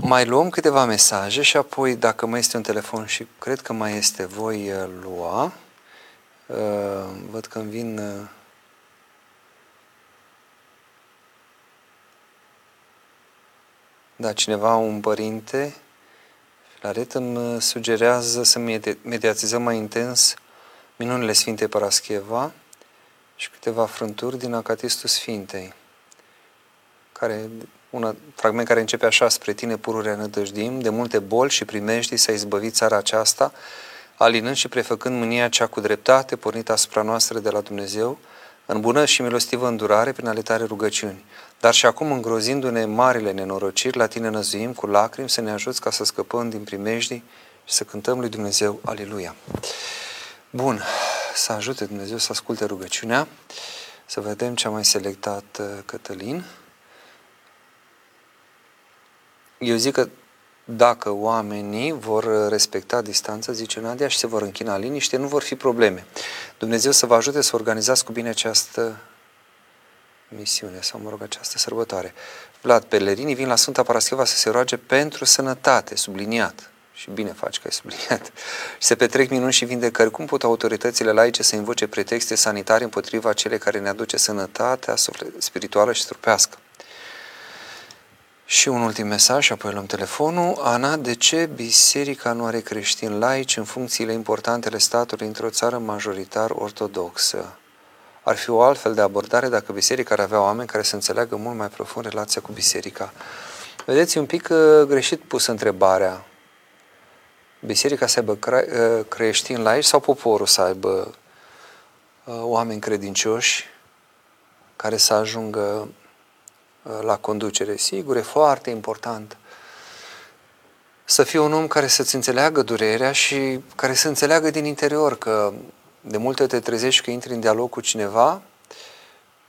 S1: Mai luăm câteva mesaje și apoi, dacă mai este un telefon și cred că mai este, voi uh, lua. Uh, văd că îmi vin Da, cineva, un părinte, Filaret, îmi sugerează să mediatizăm mai intens minunile Sfintei Parascheva și câteva frânturi din Acatistul Sfintei, care un fragment care începe așa, spre tine pururea nădăjdim, de multe boli și primești să izbăvi țara aceasta, alinând și prefăcând mânia cea cu dreptate pornită asupra noastră de la Dumnezeu, în bună și milostivă îndurare prin ale tare rugăciuni. Dar și acum, îngrozindu-ne marile nenorociri, la tine năzuim cu lacrimi să ne ajuți ca să scăpăm din primejdii și să cântăm lui Dumnezeu Aleluia. Bun, să ajute Dumnezeu să asculte rugăciunea, să vedem ce a mai selectat uh, Cătălin. Eu zic că dacă oamenii vor respecta distanța, zice Nadia, și se vor închina în liniște, nu vor fi probleme. Dumnezeu să vă ajute să organizați cu bine această misiune sau, mă rog, această sărbătoare. Vlad, pelerinii vin la Sfânta Parascheva să se roage pentru sănătate, subliniat. Și bine faci că ai subliniat. Și se petrec minuni și vindecări. Cum pot autoritățile laice să invoce pretexte sanitare împotriva cele care ne aduce sănătatea spirituală și trupească? Și un ultim mesaj, și apoi luăm telefonul. Ana, de ce biserica nu are creștini laici în funcțiile importante ale statului într-o țară majoritar ortodoxă? Ar fi o altfel de abordare dacă biserica ar avea oameni care să înțeleagă mult mai profund relația cu biserica. Vedeți, un pic uh, greșit pus întrebarea. Biserica să aibă cre- uh, creștini laici sau poporul să aibă uh, oameni credincioși care să ajungă la conducere. Sigur, e foarte important să fii un om care să-ți înțeleagă durerea și care să înțeleagă din interior că de multe te trezești că intri în dialog cu cineva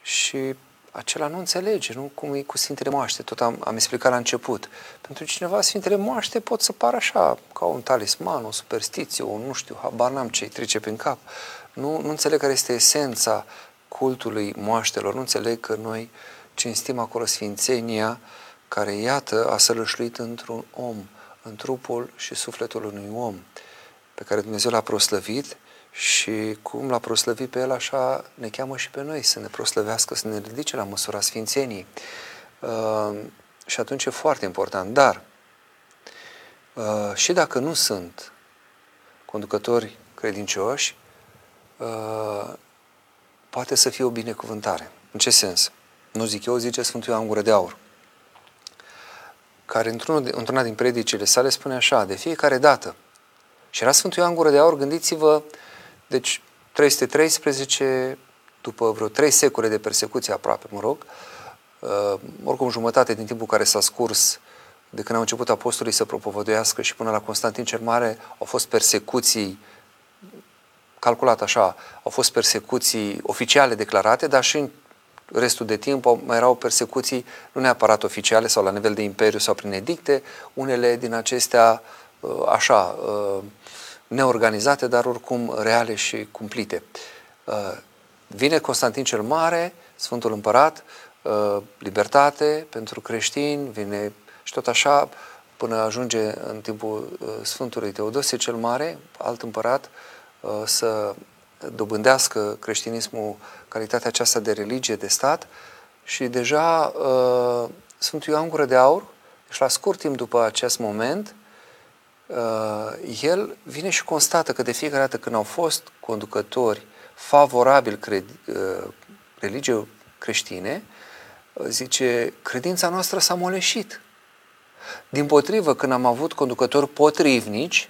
S1: și acela nu înțelege, nu cum e cu Sfintele Moaște, tot am, am explicat la început. Pentru cineva Sfintele Moaște pot să pară așa, ca un talisman, o superstiție, un nu știu, habar n-am ce trece prin cap. Nu, nu înțeleg care este esența cultului moaștelor, nu înțeleg că noi uh, cinstim acolo sfințenia care, iată, a sălășluit într-un om, în trupul și sufletul unui om, pe care Dumnezeu l-a proslăvit și cum l-a proslăvit pe el, așa ne cheamă și pe noi să ne proslăvească, să ne ridice la măsura sfințeniei. Uh, și atunci e foarte important. Dar, uh, și dacă nu sunt conducători credincioși, uh, poate să fie o binecuvântare. În ce sens? nu zic eu, zice Sfântul Ioan Gură de Aur, care într-una din predicile sale spune așa, de fiecare dată. Și era Sfântul Ioan Gură de Aur, gândiți-vă, deci 313, după vreo trei secole de persecuție aproape, mă rog, uh, oricum jumătate din timpul care s-a scurs de când au început apostolii să propovăduiască și până la Constantin cel Mare au fost persecuții calculat așa, au fost persecuții oficiale declarate, dar și în restul de timp au, mai erau persecuții nu neapărat oficiale sau la nivel de imperiu sau prin edicte, unele din acestea uh, așa uh, neorganizate, dar oricum reale și cumplite. Uh, vine Constantin cel Mare, Sfântul Împărat, libertate pentru creștini, vine și tot așa până ajunge în timpul Sfântului Teodosie cel Mare, alt împărat, să dobândească creștinismul calitatea aceasta de religie, de stat și deja uh, Sfântul Ioan Gură de Aur, deci la scurt timp după acest moment, uh, el vine și constată că de fiecare dată când au fost conducători favorabili cred, uh, religiei creștine, uh, zice, credința noastră s-a moleșit. Din potrivă, când am avut conducători potrivnici,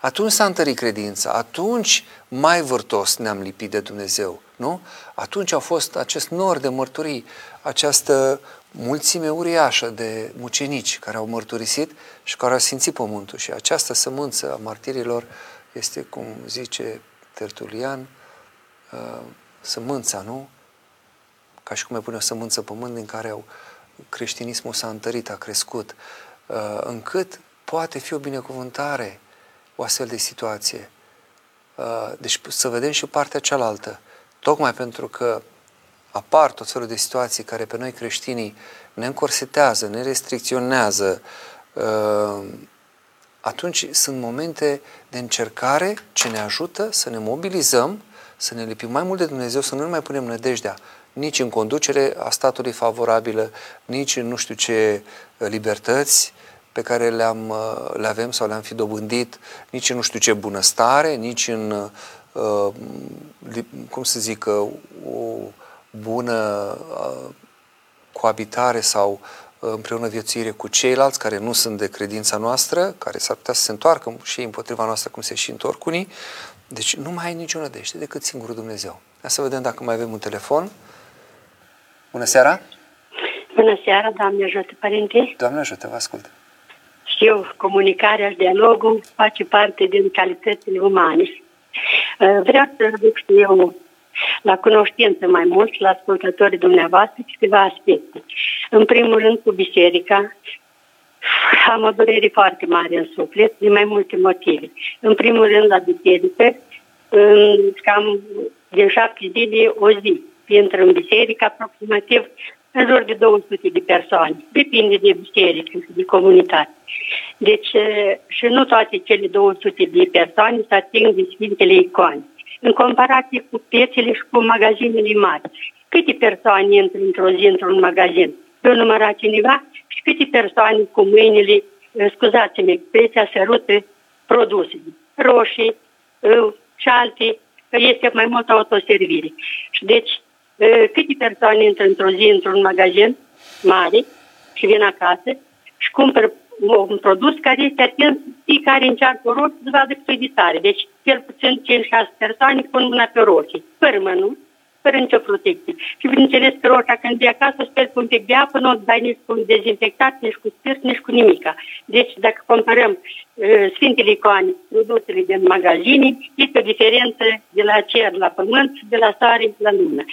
S1: atunci s-a întărit credința, atunci mai vârtos ne-am lipit de Dumnezeu, nu? Atunci a fost acest nor de mărturii, această mulțime uriașă de mucenici care au mărturisit și care au simțit pământul și această sămânță a martirilor este, cum zice Tertulian, uh, sămânța, nu? Ca și cum e pune o sămânță pământ din care au, creștinismul s-a întărit, a crescut, uh, încât poate fi o binecuvântare o astfel de situație. Uh, deci să vedem și partea cealaltă. Tocmai pentru că apar tot felul de situații care pe noi creștinii ne încorsetează, ne restricționează, uh, atunci sunt momente de încercare ce ne ajută să ne mobilizăm, să ne lipim mai mult de Dumnezeu, să nu mai punem nădejdea nici în conducere a statului favorabilă, nici în nu știu ce libertăți, pe care le-am, uh, le avem sau le-am fi dobândit nici în nu știu ce bunăstare, nici în, uh, cum să zic, uh, o bună coabitare sau împreună viețuire cu ceilalți care nu sunt de credința noastră, care s-ar putea să se întoarcă și împotriva noastră cum se și întorc unii. Deci nu mai ai nicio nădejde decât singurul Dumnezeu. Hai să vedem dacă mai avem un telefon. Bună seara!
S10: Bună seara, Doamne ajută, părinte!
S1: Doamne ajută, vă ascult!
S10: știu, comunicarea și dialogul face parte din calitățile umane. Uh, vreau să ridic și eu la cunoștință mai mult, la ascultătorii dumneavoastră, câteva aspecte. În primul rând, cu biserica, am o durere foarte mare în suflet, din mai multe motive. În primul rând, la biserică, cam din șapte zile o zi, intră în biserică aproximativ în jur de 200 de persoane. Depinde de biserică, de comunitate. Deci, și nu toate cele 200 de persoane se ating de Sfintele Icoane. În comparație cu piețele și cu magazinele mari. Câte persoane intră într-o zi într-un magazin? Eu număra cineva și câte persoane cu mâinile, scuzați-mi, preția sărută produse, roșii și alte, este mai mult autoservire. Și deci câte persoane intră într-o zi într-un magazin mare și vin acasă și cumpără un produs care este atins fiecare încearcă o roșie să vadă cât de tare. Deci, cel puțin 5-6 persoane pun mâna pe roșie, fără mănuți, fără nicio protecție. Și bineînțeles că roșia când e acasă sper cu un pic de apă, nu o dai nici cu dezinfectat, nici cu spirit, nici cu nimica. Deci dacă comparăm uh, Sfintele Icoane, produsele din magazine, este o diferență de la cer la pământ, de la soare la lună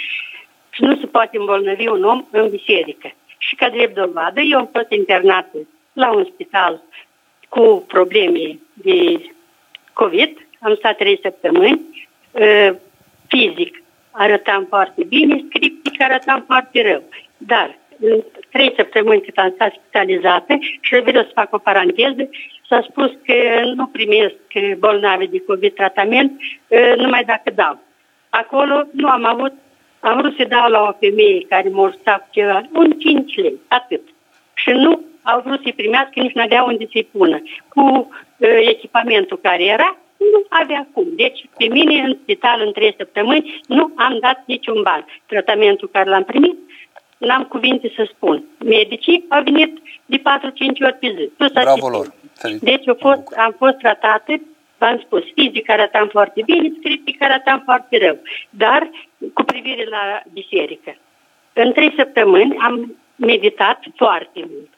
S10: și nu se poate îmbolnăvi un om în biserică. Și ca drept dovadă, eu am fost internat la un spital cu probleme de COVID, am stat trei săptămâni, ă, fizic arătam foarte bine, scriptic arătam foarte rău. Dar în trei săptămâni cât am stat spitalizată și vreau să fac o paranteză, s-a spus că nu primesc bolnavi de COVID tratament ă, numai dacă dau. Acolo nu am avut am vrut să dau la o femeie care mă cu ceva, un 5 lei, atât. Și nu au vrut să-i primească, nici nu avea unde să-i pună. Cu uh, echipamentul care era, nu avea cum. Deci, pe mine, în spital, în trei săptămâni, nu am dat niciun ban. Tratamentul care l-am primit, n-am cuvinte să spun. Medicii au venit de 4-5 ori pe zi.
S1: Bravo lor!
S10: Deci, am fost, am fost tratată v-am spus, fizic arătam foarte bine, scriptic arătam foarte rău. Dar cu privire la biserică. În trei săptămâni am meditat foarte mult.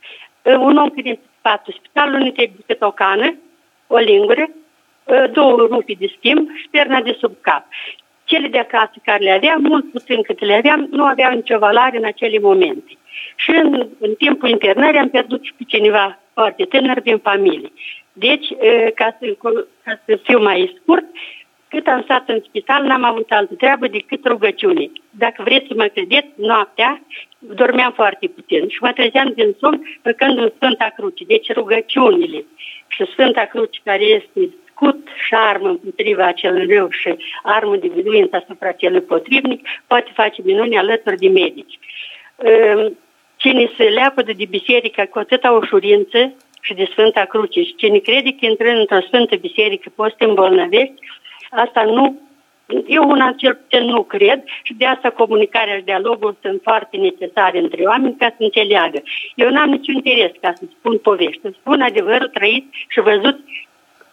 S10: Un om care în patul spitalului nu trebuie decât o cană, o lingură, două rupi de schimb și perna de sub cap. cele de acasă care le aveam, mult puțin cât le aveam, nu aveau nicio valoare în acele momente. Și în, în timpul internării am pierdut și pe cineva foarte tânăr din familie. Deci, ca să, ca să fiu mai scurt, cât am stat în spital, n-am avut altă treabă decât rugăciune. Dacă vreți să mă credeți, noaptea dormeam foarte puțin și mă trezeam din somn făcând în Sfânta Cruce. Deci rugăciunile și Sfânta Cruce care este scut și armă împotriva acelui rău și armă de biluință asupra celui potrivnic, poate face minuni alături de medici. Ehm, cine se leapă de biserică cu atâta ușurință și de Sfânta Cruce și cine crede că intrând într-o Sfântă Biserică poți să îmbolnăvești, asta nu eu una cel puțin nu cred și de asta comunicarea și dialogul sunt foarte necesare între oameni ca să înțeleagă. Eu n-am niciun interes ca să spun povești, să spun adevărul trăit și văzut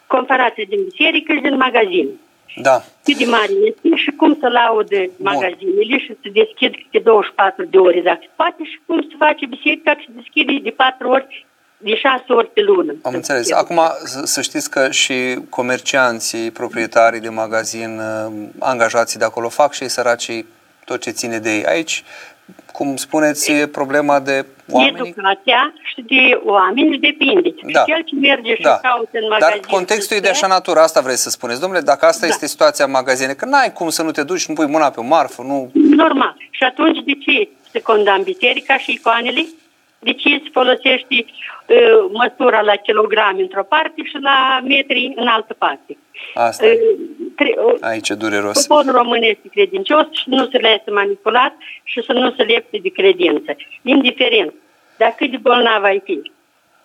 S10: comparație din biserică și din magazin.
S1: Da.
S10: Cât de mare este și cum să laudă magazinele și să deschid câte 24 de ore dacă poate și cum să face biserica și deschide de 4 ori de șase ori pe lună.
S1: Am înțeles. Acum să știți că și comercianții, proprietarii de magazin, uh, angajații de acolo fac și ei săracii tot ce ține de ei. Aici, cum spuneți, e problema de oameni.
S10: Educația și de oameni depinde. Da. cel ce merge și da. caută în magazin.
S1: Dar contextul e de așa natură, asta vreți să spuneți. Domnule, dacă asta da. este situația în magazine, că n-ai cum să nu te duci, nu pui mâna pe o marfă, nu...
S10: Normal. Și atunci de ce se condamn biserica și icoanele? De ce se folosește uh, măsura la kilograme într-o parte și la metri în altă parte?
S1: Asta uh, tre- uh, Aici e dureros.
S10: Poporul român este credincios și nu se lase manipulat și să nu se lepte de credință. Indiferent. Dar cât de bolnav ai fi.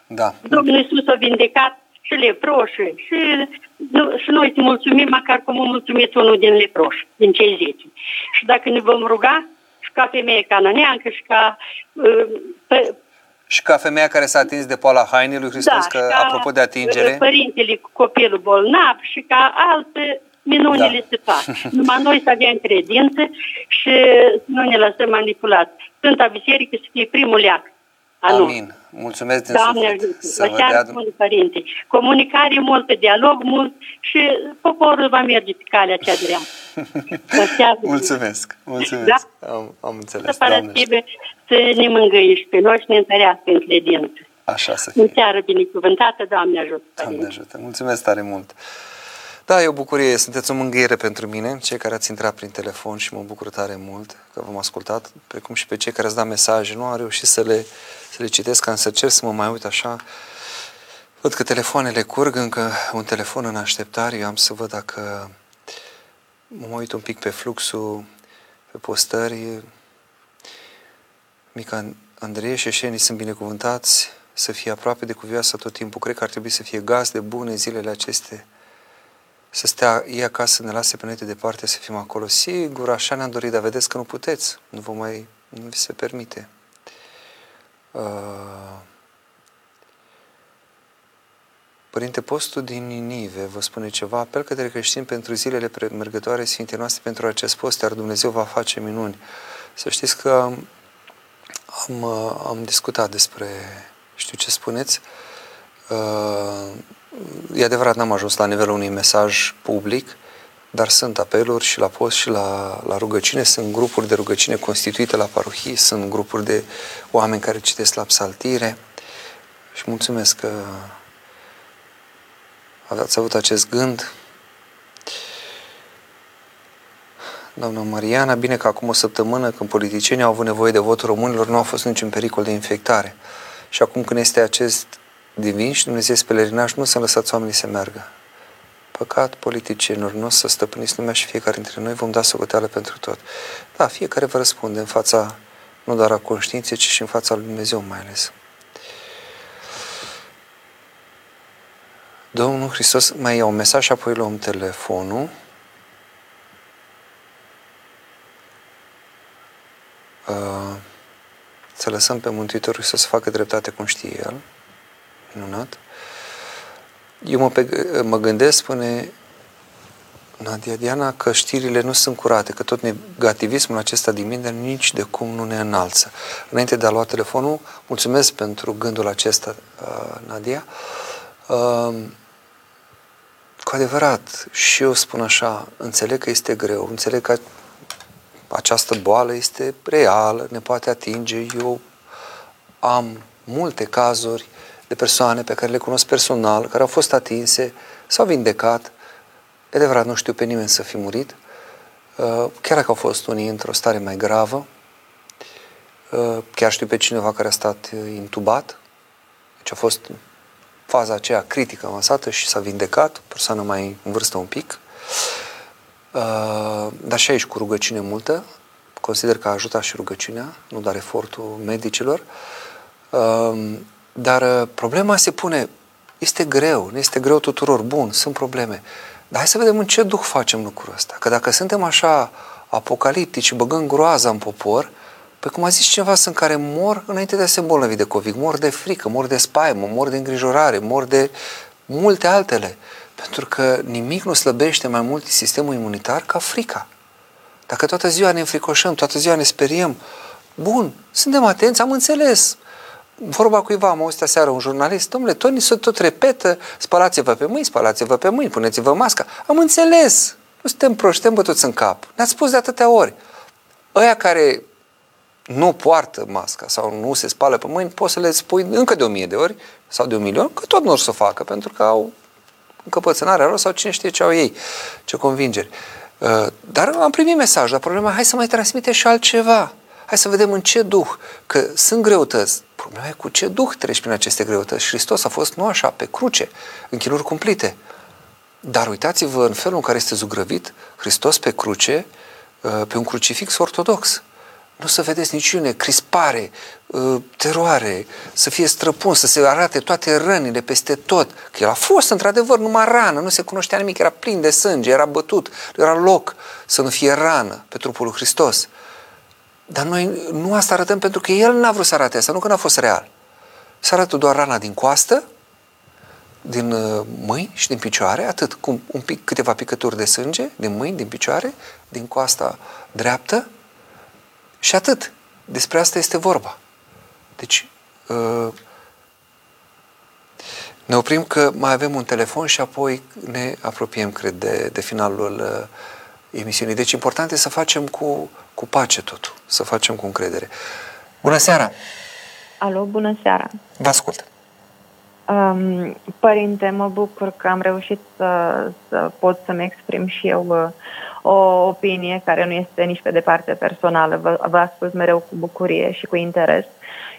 S1: Da.
S10: Domnul Iisus a vindecat și leproși și, nu, și noi te mulțumim măcar cum a mulțumit unul din leproși, din cei zece. Și dacă ne vom ruga, și ca femeie canoneancă și ca uh,
S1: și ca femeia care s-a atins de poala hainei lui Hristos, da, că ca apropo de atingere...
S10: părintele cu copilul bolnav și ca alte minunile da. se fac. [laughs] Numai noi să avem credință și nu ne lăsăm manipulați. Sfânta Biserică să fie primul leac.
S1: Anu. Amin. Mulțumesc din
S10: Doamne ajută. Să vă dea... Bun, părinte. Comunicare multă, dialog mult și poporul va merge pe calea cea dreaptă. [laughs]
S1: Mulțumesc. Mulțumesc. Da? Am, am înțeles.
S10: Să să ne mângâiești pe noi și ne întărească în credință.
S1: Așa să fie.
S10: În seară binecuvântată, Doamne ajută.
S1: Doamne ajută. Mulțumesc tare mult. Da, e o bucurie, sunteți o mângâiere pentru mine, cei care ați intrat prin telefon și mă bucur tare mult că v-am ascultat, precum și pe cei care ați dat mesaje. Nu am reușit să le, să le citesc, ca să cer să mă mai uit așa. Văd că telefoanele curg, încă un telefon în așteptare, eu am să văd dacă mă uit un pic pe fluxul, pe postări, Mica Andrei și Eșenii sunt binecuvântați să fie aproape de cuvioasă tot timpul. Cred că ar trebui să fie gazde bune zilele acestea. Să stea ei acasă, să ne lase pe noi de departe, să fim acolo. Sigur, așa ne-am dorit, dar vedeți că nu puteți. Nu vă mai, nu vi se permite. Uh... Părinte, postul din Ninive vă spune ceva, apel către creștini pentru zilele mergătoare Sfinte noastre pentru acest post, iar Dumnezeu va face minuni. Să știți că am, uh, am discutat despre, știu ce spuneți, uh, e adevărat, n-am ajuns la nivelul unui mesaj public, dar sunt apeluri și la post și la, la rugăcine, sunt grupuri de rugăcine constituite la parohii, sunt grupuri de oameni care citesc la psaltire și mulțumesc că ați avut acest gând. Doamna Mariana, bine că acum o săptămână, când politicienii au avut nevoie de votul românilor, nu a fost niciun pericol de infectare. Și acum când este acest divin și Dumnezeu este pelerinaș, nu să lăsați oamenii să meargă. Păcat politicienilor, nu o să stăpâniți lumea și fiecare dintre noi vom da socoteală pentru tot. Da, fiecare vă răspunde în fața nu doar a conștiinței, ci și în fața lui Dumnezeu mai ales. Domnul Hristos mai ia un mesaj și apoi luăm telefonul. Uh, să lăsăm pe Mântuitorul să se facă dreptate cum știe El. Minunat. Eu mă, pe, mă gândesc, spune Nadia Diana, că știrile nu sunt curate, că tot negativismul acesta din mine nici de cum nu ne înalță. Înainte de a lua telefonul, mulțumesc pentru gândul acesta, uh, Nadia. Uh, cu adevărat, și eu spun așa, înțeleg că este greu, înțeleg că această boală este reală, ne poate atinge. Eu am multe cazuri de persoane pe care le cunosc personal, care au fost atinse, s-au vindecat. E adevărat, nu știu pe nimeni să fi murit, uh, chiar dacă au fost unii într-o stare mai gravă. Uh, chiar știu pe cineva care a stat intubat, deci a fost faza aceea critică avansată și s-a vindecat, o persoană mai în vârstă un pic. Uh, dar și aici cu rugăciune multă, consider că a ajutat și rugăciunea, nu doar efortul medicilor. Uh, dar uh, problema se pune, este greu, ne este greu tuturor, bun, sunt probleme. Dar hai să vedem în ce duh facem lucrul ăsta. Că dacă suntem așa apocaliptici, băgăm groaza în popor, Păi cum a zis cineva, sunt care mor înainte de a se îmbolnăvi de COVID, mor de frică, mor de spaimă, mor de îngrijorare, mor de multe altele. Pentru că nimic nu slăbește mai mult sistemul imunitar ca frica. Dacă toată ziua ne înfricoșăm, toată ziua ne speriem, bun, suntem atenți, am înțeles. Vorba cuiva, am auzit aseară un jurnalist, domnule, tot ni se tot repetă, spălați-vă pe mâini, spălați-vă pe mâini, puneți-vă masca. Am înțeles, nu suntem proști, suntem bătuți în cap. Ne-ați spus de atâtea ori. Ăia care nu poartă masca sau nu se spală pe mâini, poți să le spui încă de o mie de ori sau de un milion, că tot nu o să o facă, pentru că au încăpățânarea lor sau cine știe ce au ei, ce convingeri. Uh, dar am primit mesaj, dar problema, hai să mai transmite și altceva. Hai să vedem în ce duh, că sunt greutăți. Problema e cu ce duh treci prin aceste greutăți. Și Hristos a fost nu așa, pe cruce, în chinuri cumplite. Dar uitați-vă în felul în care este zugrăvit Hristos pe cruce, uh, pe un crucifix ortodox nu să vedeți niciune crispare, uh, teroare, să fie străpun, să se arate toate rănile peste tot. Că el a fost, într-adevăr, numai rană, nu se cunoștea nimic, era plin de sânge, era bătut, era loc să nu fie rană pe trupul lui Hristos. Dar noi nu asta arătăm pentru că el n-a vrut să arate asta, nu că n-a fost real. Să arată doar rana din coastă, din uh, mâini și din picioare, atât, cu un pic, câteva picături de sânge, din mâini, din picioare, din coasta dreaptă, și atât. Despre asta este vorba. Deci, uh, ne oprim că mai avem un telefon și apoi ne apropiem, cred, de, de finalul uh, emisiunii. Deci, important este să facem cu, cu pace totul, să facem cu încredere. Bună seara!
S11: Alo, bună seara!
S1: Vă ascult!
S11: Um, părinte, mă bucur că am reușit să, să pot să-mi exprim și eu uh, o opinie care nu este nici pe departe personală. Vă, vă ascult mereu cu bucurie și cu interes.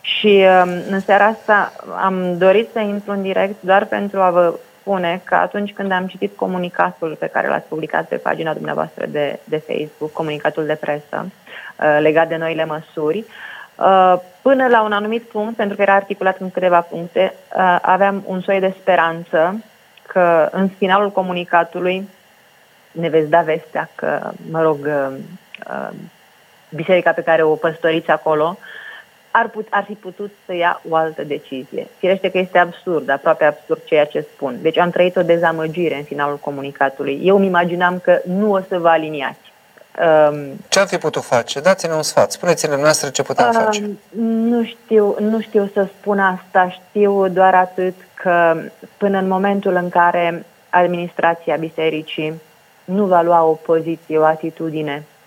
S11: Și um, în seara asta am dorit să intru în direct doar pentru a vă spune că atunci când am citit comunicatul pe care l-ați publicat pe pagina dumneavoastră de, de Facebook, comunicatul de presă, uh, legat de noile măsuri, uh, până la un anumit punct, pentru că era articulat în câteva puncte, uh, aveam un soi de speranță că în finalul comunicatului ne veți da vestea că, mă rog, uh, uh, biserica pe care o păstoriți acolo ar, put, ar fi putut să ia o altă decizie. Firește că este absurd, aproape absurd ceea ce spun. Deci am trăit o dezamăgire în finalul comunicatului. Eu îmi imaginam că nu o să vă aliniați.
S1: Um, ce am fi putut face? Dați-ne un sfat. Spuneți-ne noastră ce putem uh, face.
S11: Nu știu, nu știu să spun asta. Știu doar atât că până în momentul în care administrația bisericii nu va lua o poziție, o atitudine, uh,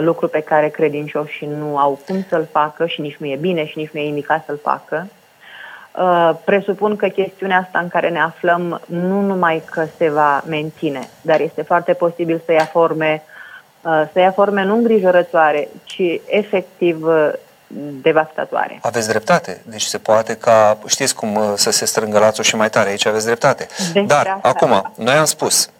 S11: lucru pe care credincioșii nu au cum să-l facă și nici nu e bine și nici nu e indicat să-l facă. Uh, presupun că chestiunea asta în care ne aflăm nu numai că se va menține, dar este foarte posibil să ia forme, uh, să ia forme nu îngrijorătoare, ci efectiv devastatoare.
S1: Aveți dreptate. Deci se poate ca, știți cum să se strângă lațul și mai tare, aici aveți dreptate. Deci Dar, acum, noi am spus,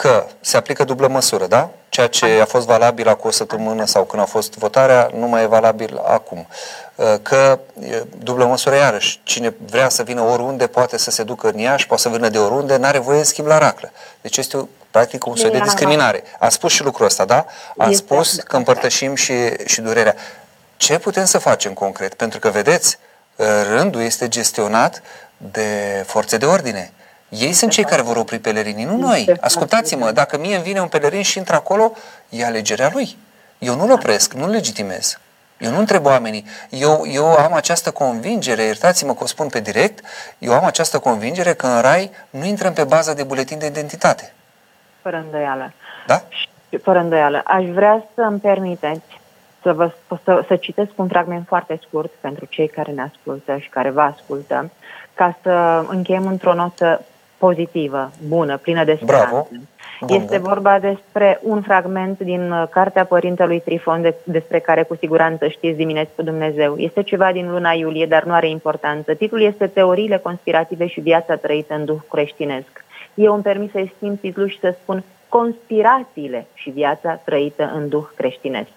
S1: că se aplică dublă măsură, da? Ceea ce a fost valabil acum o săptămână sau când a fost votarea, nu mai e valabil acum. Uh, că dublă măsură iarăși, cine vrea să vină oriunde poate să se ducă în Iași, poate să vină de oriunde, n-are voie în schimb la raclă. Deci este o, practic un soi de discriminare. A spus și lucrul ăsta, da? A spus că împărtășim și, și durerea. Ce putem să facem concret? Pentru că, vedeți, uh, rândul este gestionat de forțe de ordine ei sunt cei care vor opri pelerinii, nu noi. Ascultați-mă, dacă mie îmi vine un pelerin și intră acolo, e alegerea lui. Eu nu-l opresc, nu-l legitimez. Eu nu întreb oamenii. Eu, eu am această convingere, iertați-mă că o spun pe direct, eu am această convingere că în rai nu intrăm pe baza de buletin de identitate.
S11: Fără îndoială.
S1: Da?
S11: Și fără îndoială. Aș vrea să îmi permiteți să, vă, să, să citesc un fragment foarte scurt pentru cei care ne ascultă și care vă ascultă, ca să încheiem într-o notă pozitivă, bună, plină de speranță.
S1: Bravo. Bun,
S11: Este
S1: bun.
S11: vorba despre un fragment din uh, cartea Părintelui Trifon de, despre care cu siguranță știți dimineți cu Dumnezeu. Este ceva din luna iulie, dar nu are importanță. Titlul este Teoriile conspirative și viața trăită în duh creștinesc. Eu îmi permis să-i schimb titlul și să spun conspirațiile și viața trăită în duh creștinesc.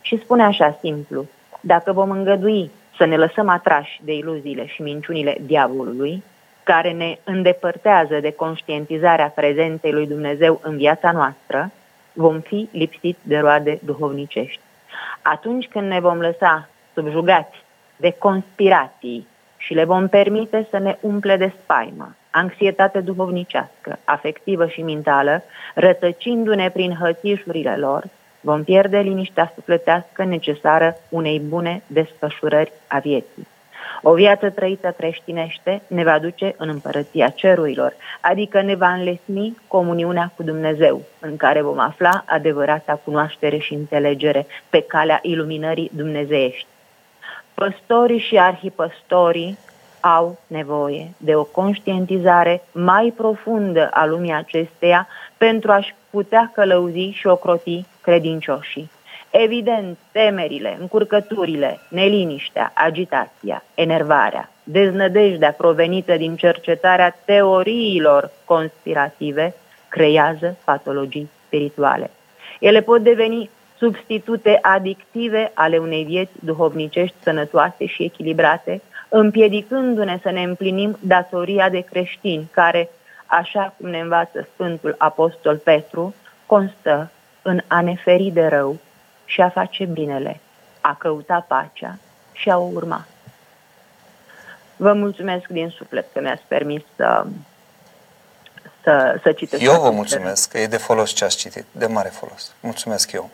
S11: Și spune așa simplu, dacă vom îngădui să ne lăsăm atrași de iluziile și minciunile diavolului, care ne îndepărtează de conștientizarea prezenței lui Dumnezeu în viața noastră, vom fi lipsiți de roade duhovnicești. Atunci când ne vom lăsa subjugați de conspirații și le vom permite să ne umple de spaimă, anxietate duhovnicească, afectivă și mentală, rătăcindu-ne prin hățișurile lor, vom pierde liniștea sufletească necesară unei bune desfășurări a vieții. O viață trăită creștinește ne va duce în împărăția cerurilor, adică ne va înlesni comuniunea cu Dumnezeu, în care vom afla adevărata cunoaștere și înțelegere pe calea iluminării dumnezeiești. Păstorii și arhipăstorii au nevoie de o conștientizare mai profundă a lumii acesteia pentru a-și putea călăuzi și ocroti credincioșii. Evident, temerile, încurcăturile, neliniștea, agitația, enervarea, deznădejdea provenită din cercetarea teoriilor conspirative creează patologii spirituale. Ele pot deveni substitute adictive ale unei vieți duhovnicești sănătoase și echilibrate, împiedicându-ne să ne împlinim datoria de creștini, care, așa cum ne învață Sfântul Apostol Petru, constă în a ne feri de rău și a face binele, a căuta pacea și a o urma. Vă mulțumesc din suflet că mi-ați permis să, să, să citesc.
S1: Eu vă
S11: acest
S1: mulțumesc că e de folos ce ați citit, de mare folos. Mulțumesc eu.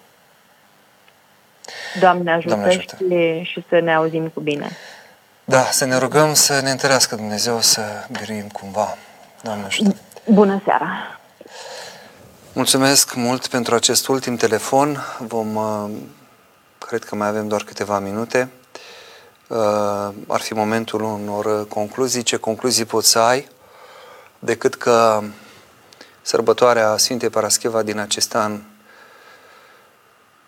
S11: Doamne ajută,
S1: Doamne ajută.
S11: Și, și să ne auzim cu bine.
S1: Da, să ne rugăm să ne întărească Dumnezeu, să biruim cumva. Doamne ajută.
S11: Bună seara!
S1: Mulțumesc mult pentru acest ultim telefon. Vom, uh, cred că mai avem doar câteva minute. Uh, Ar fi momentul unor concluzii. Ce concluzii poți să ai decât că sărbătoarea Sfintei Parascheva din acest an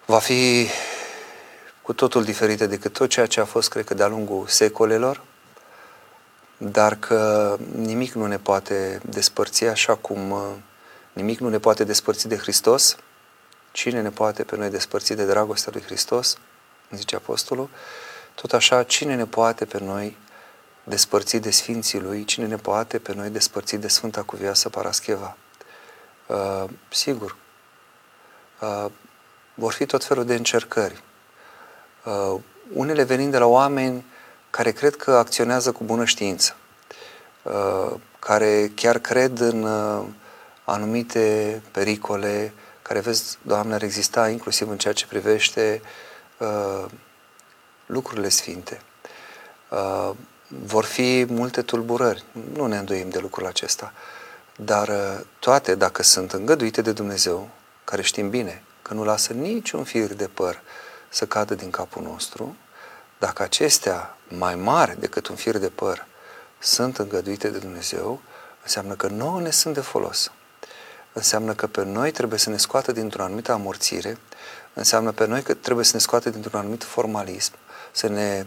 S1: va fi cu totul diferită decât tot ceea ce a fost, cred că, de-a lungul secolelor, dar că nimic nu ne poate despărți așa cum uh, nimic nu ne poate despărți de Hristos. Cine ne poate pe noi despărți de dragostea lui Hristos? Zice Apostolul. Tot așa, cine ne poate pe noi despărți de Sfinții Lui? Cine ne poate pe noi despărți de Sfânta Cuvioasă Parascheva? Uh, sigur, uh, vor fi tot felul de încercări. Uh, unele venind de la oameni care cred că acționează cu bună știință, uh, care chiar cred în uh, anumite pericole care, vezi, Doamne, ar exista inclusiv în ceea ce privește uh, lucrurile sfinte. Uh, vor fi multe tulburări, nu ne îndoim de lucrul acesta, dar uh, toate, dacă sunt îngăduite de Dumnezeu, care știm bine că nu lasă niciun fir de păr să cadă din capul nostru, dacă acestea mai mari decât un fir de păr sunt îngăduite de Dumnezeu, înseamnă că nouă ne sunt de folos înseamnă că pe noi trebuie să ne scoată dintr-o anumită amorțire, înseamnă pe noi că trebuie să ne scoată dintr-un anumit formalism, să ne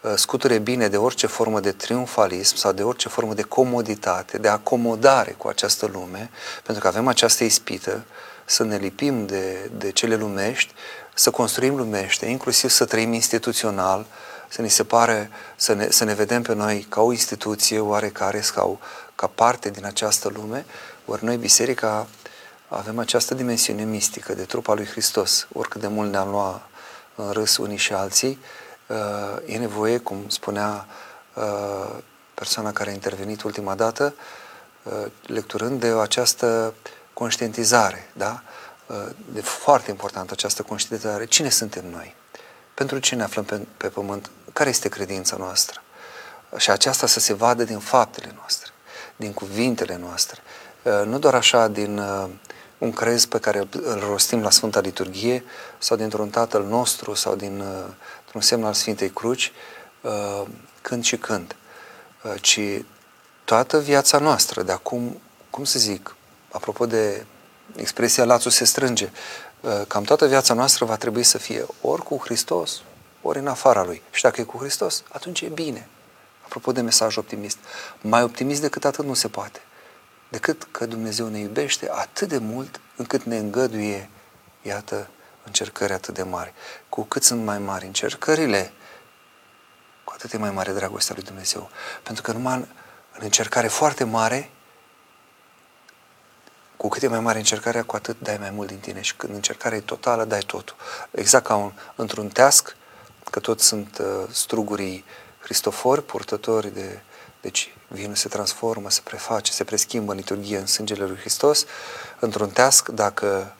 S1: uh, scuture bine de orice formă de triumfalism sau de orice formă de comoditate, de acomodare cu această lume, pentru că avem această ispită să ne lipim de, de cele lumești, să construim lumește, inclusiv să trăim instituțional, să ni se pare, să ne, să ne vedem pe noi ca o instituție oarecare sau ca parte din această lume, ori noi, biserica, avem această dimensiune mistică de trupa lui Hristos. Oricât de mult ne-am luat în râs unii și alții, e nevoie, cum spunea persoana care a intervenit ultima dată, lecturând de această conștientizare, da? De foarte importantă această conștientizare. Cine suntem noi? Pentru ce ne aflăm pe, pe pământ? Care este credința noastră? Și aceasta să se vadă din faptele noastre, din cuvintele noastre, uh, nu doar așa din uh, un crez pe care îl rostim la Sfânta Liturghie sau dintr-un Tatăl nostru sau din, uh, un semn al Sfintei Cruci, când și când, ci toată viața noastră, de acum, cum să zic, apropo de expresia lațul se strânge, cam toată viața noastră va trebui să fie ori cu Hristos, ori în afara Lui. Și dacă e cu Hristos, atunci e bine. Apropo de mesaj optimist, mai optimist decât atât nu se poate. Decât că Dumnezeu ne iubește atât de mult încât ne îngăduie, iată, încercări atât de mari. Cu cât sunt mai mari încercările, cu atât e mai mare dragostea lui Dumnezeu. Pentru că numai în, în încercare foarte mare, cu cât e mai mare încercarea, cu atât dai mai mult din tine. Și când încercarea e totală, dai totul. Exact ca un, într-un teasc, că toți sunt uh, strugurii Cristofori, purtători de... Deci vinul se transformă, se preface, se preschimbă în liturghie în sângele lui Hristos. Într-un teasc, dacă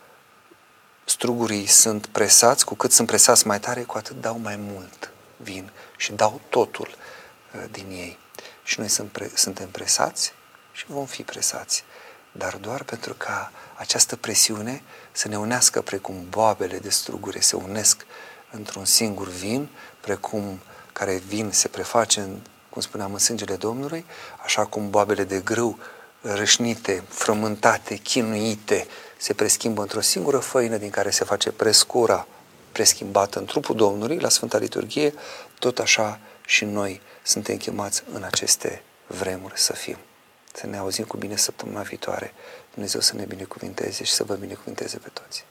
S1: strugurii sunt presați, cu cât sunt presați mai tare, cu atât dau mai mult vin și dau totul uh, din ei. Și noi suntem presați și vom fi presați, dar doar pentru ca această presiune să ne unească precum boabele de strugure se unesc într-un singur vin, precum care vin se preface, în, cum spuneam, în sângele Domnului, așa cum boabele de grâu rășnite, frământate, chinuite, se preschimbă într-o singură făină din care se face prescura preschimbată în trupul Domnului, la Sfânta Liturghie, tot așa și noi suntem chemați în aceste vremuri să fim. Să ne auzim cu bine săptămâna viitoare. Dumnezeu să ne binecuvinteze și să vă binecuvinteze pe toți.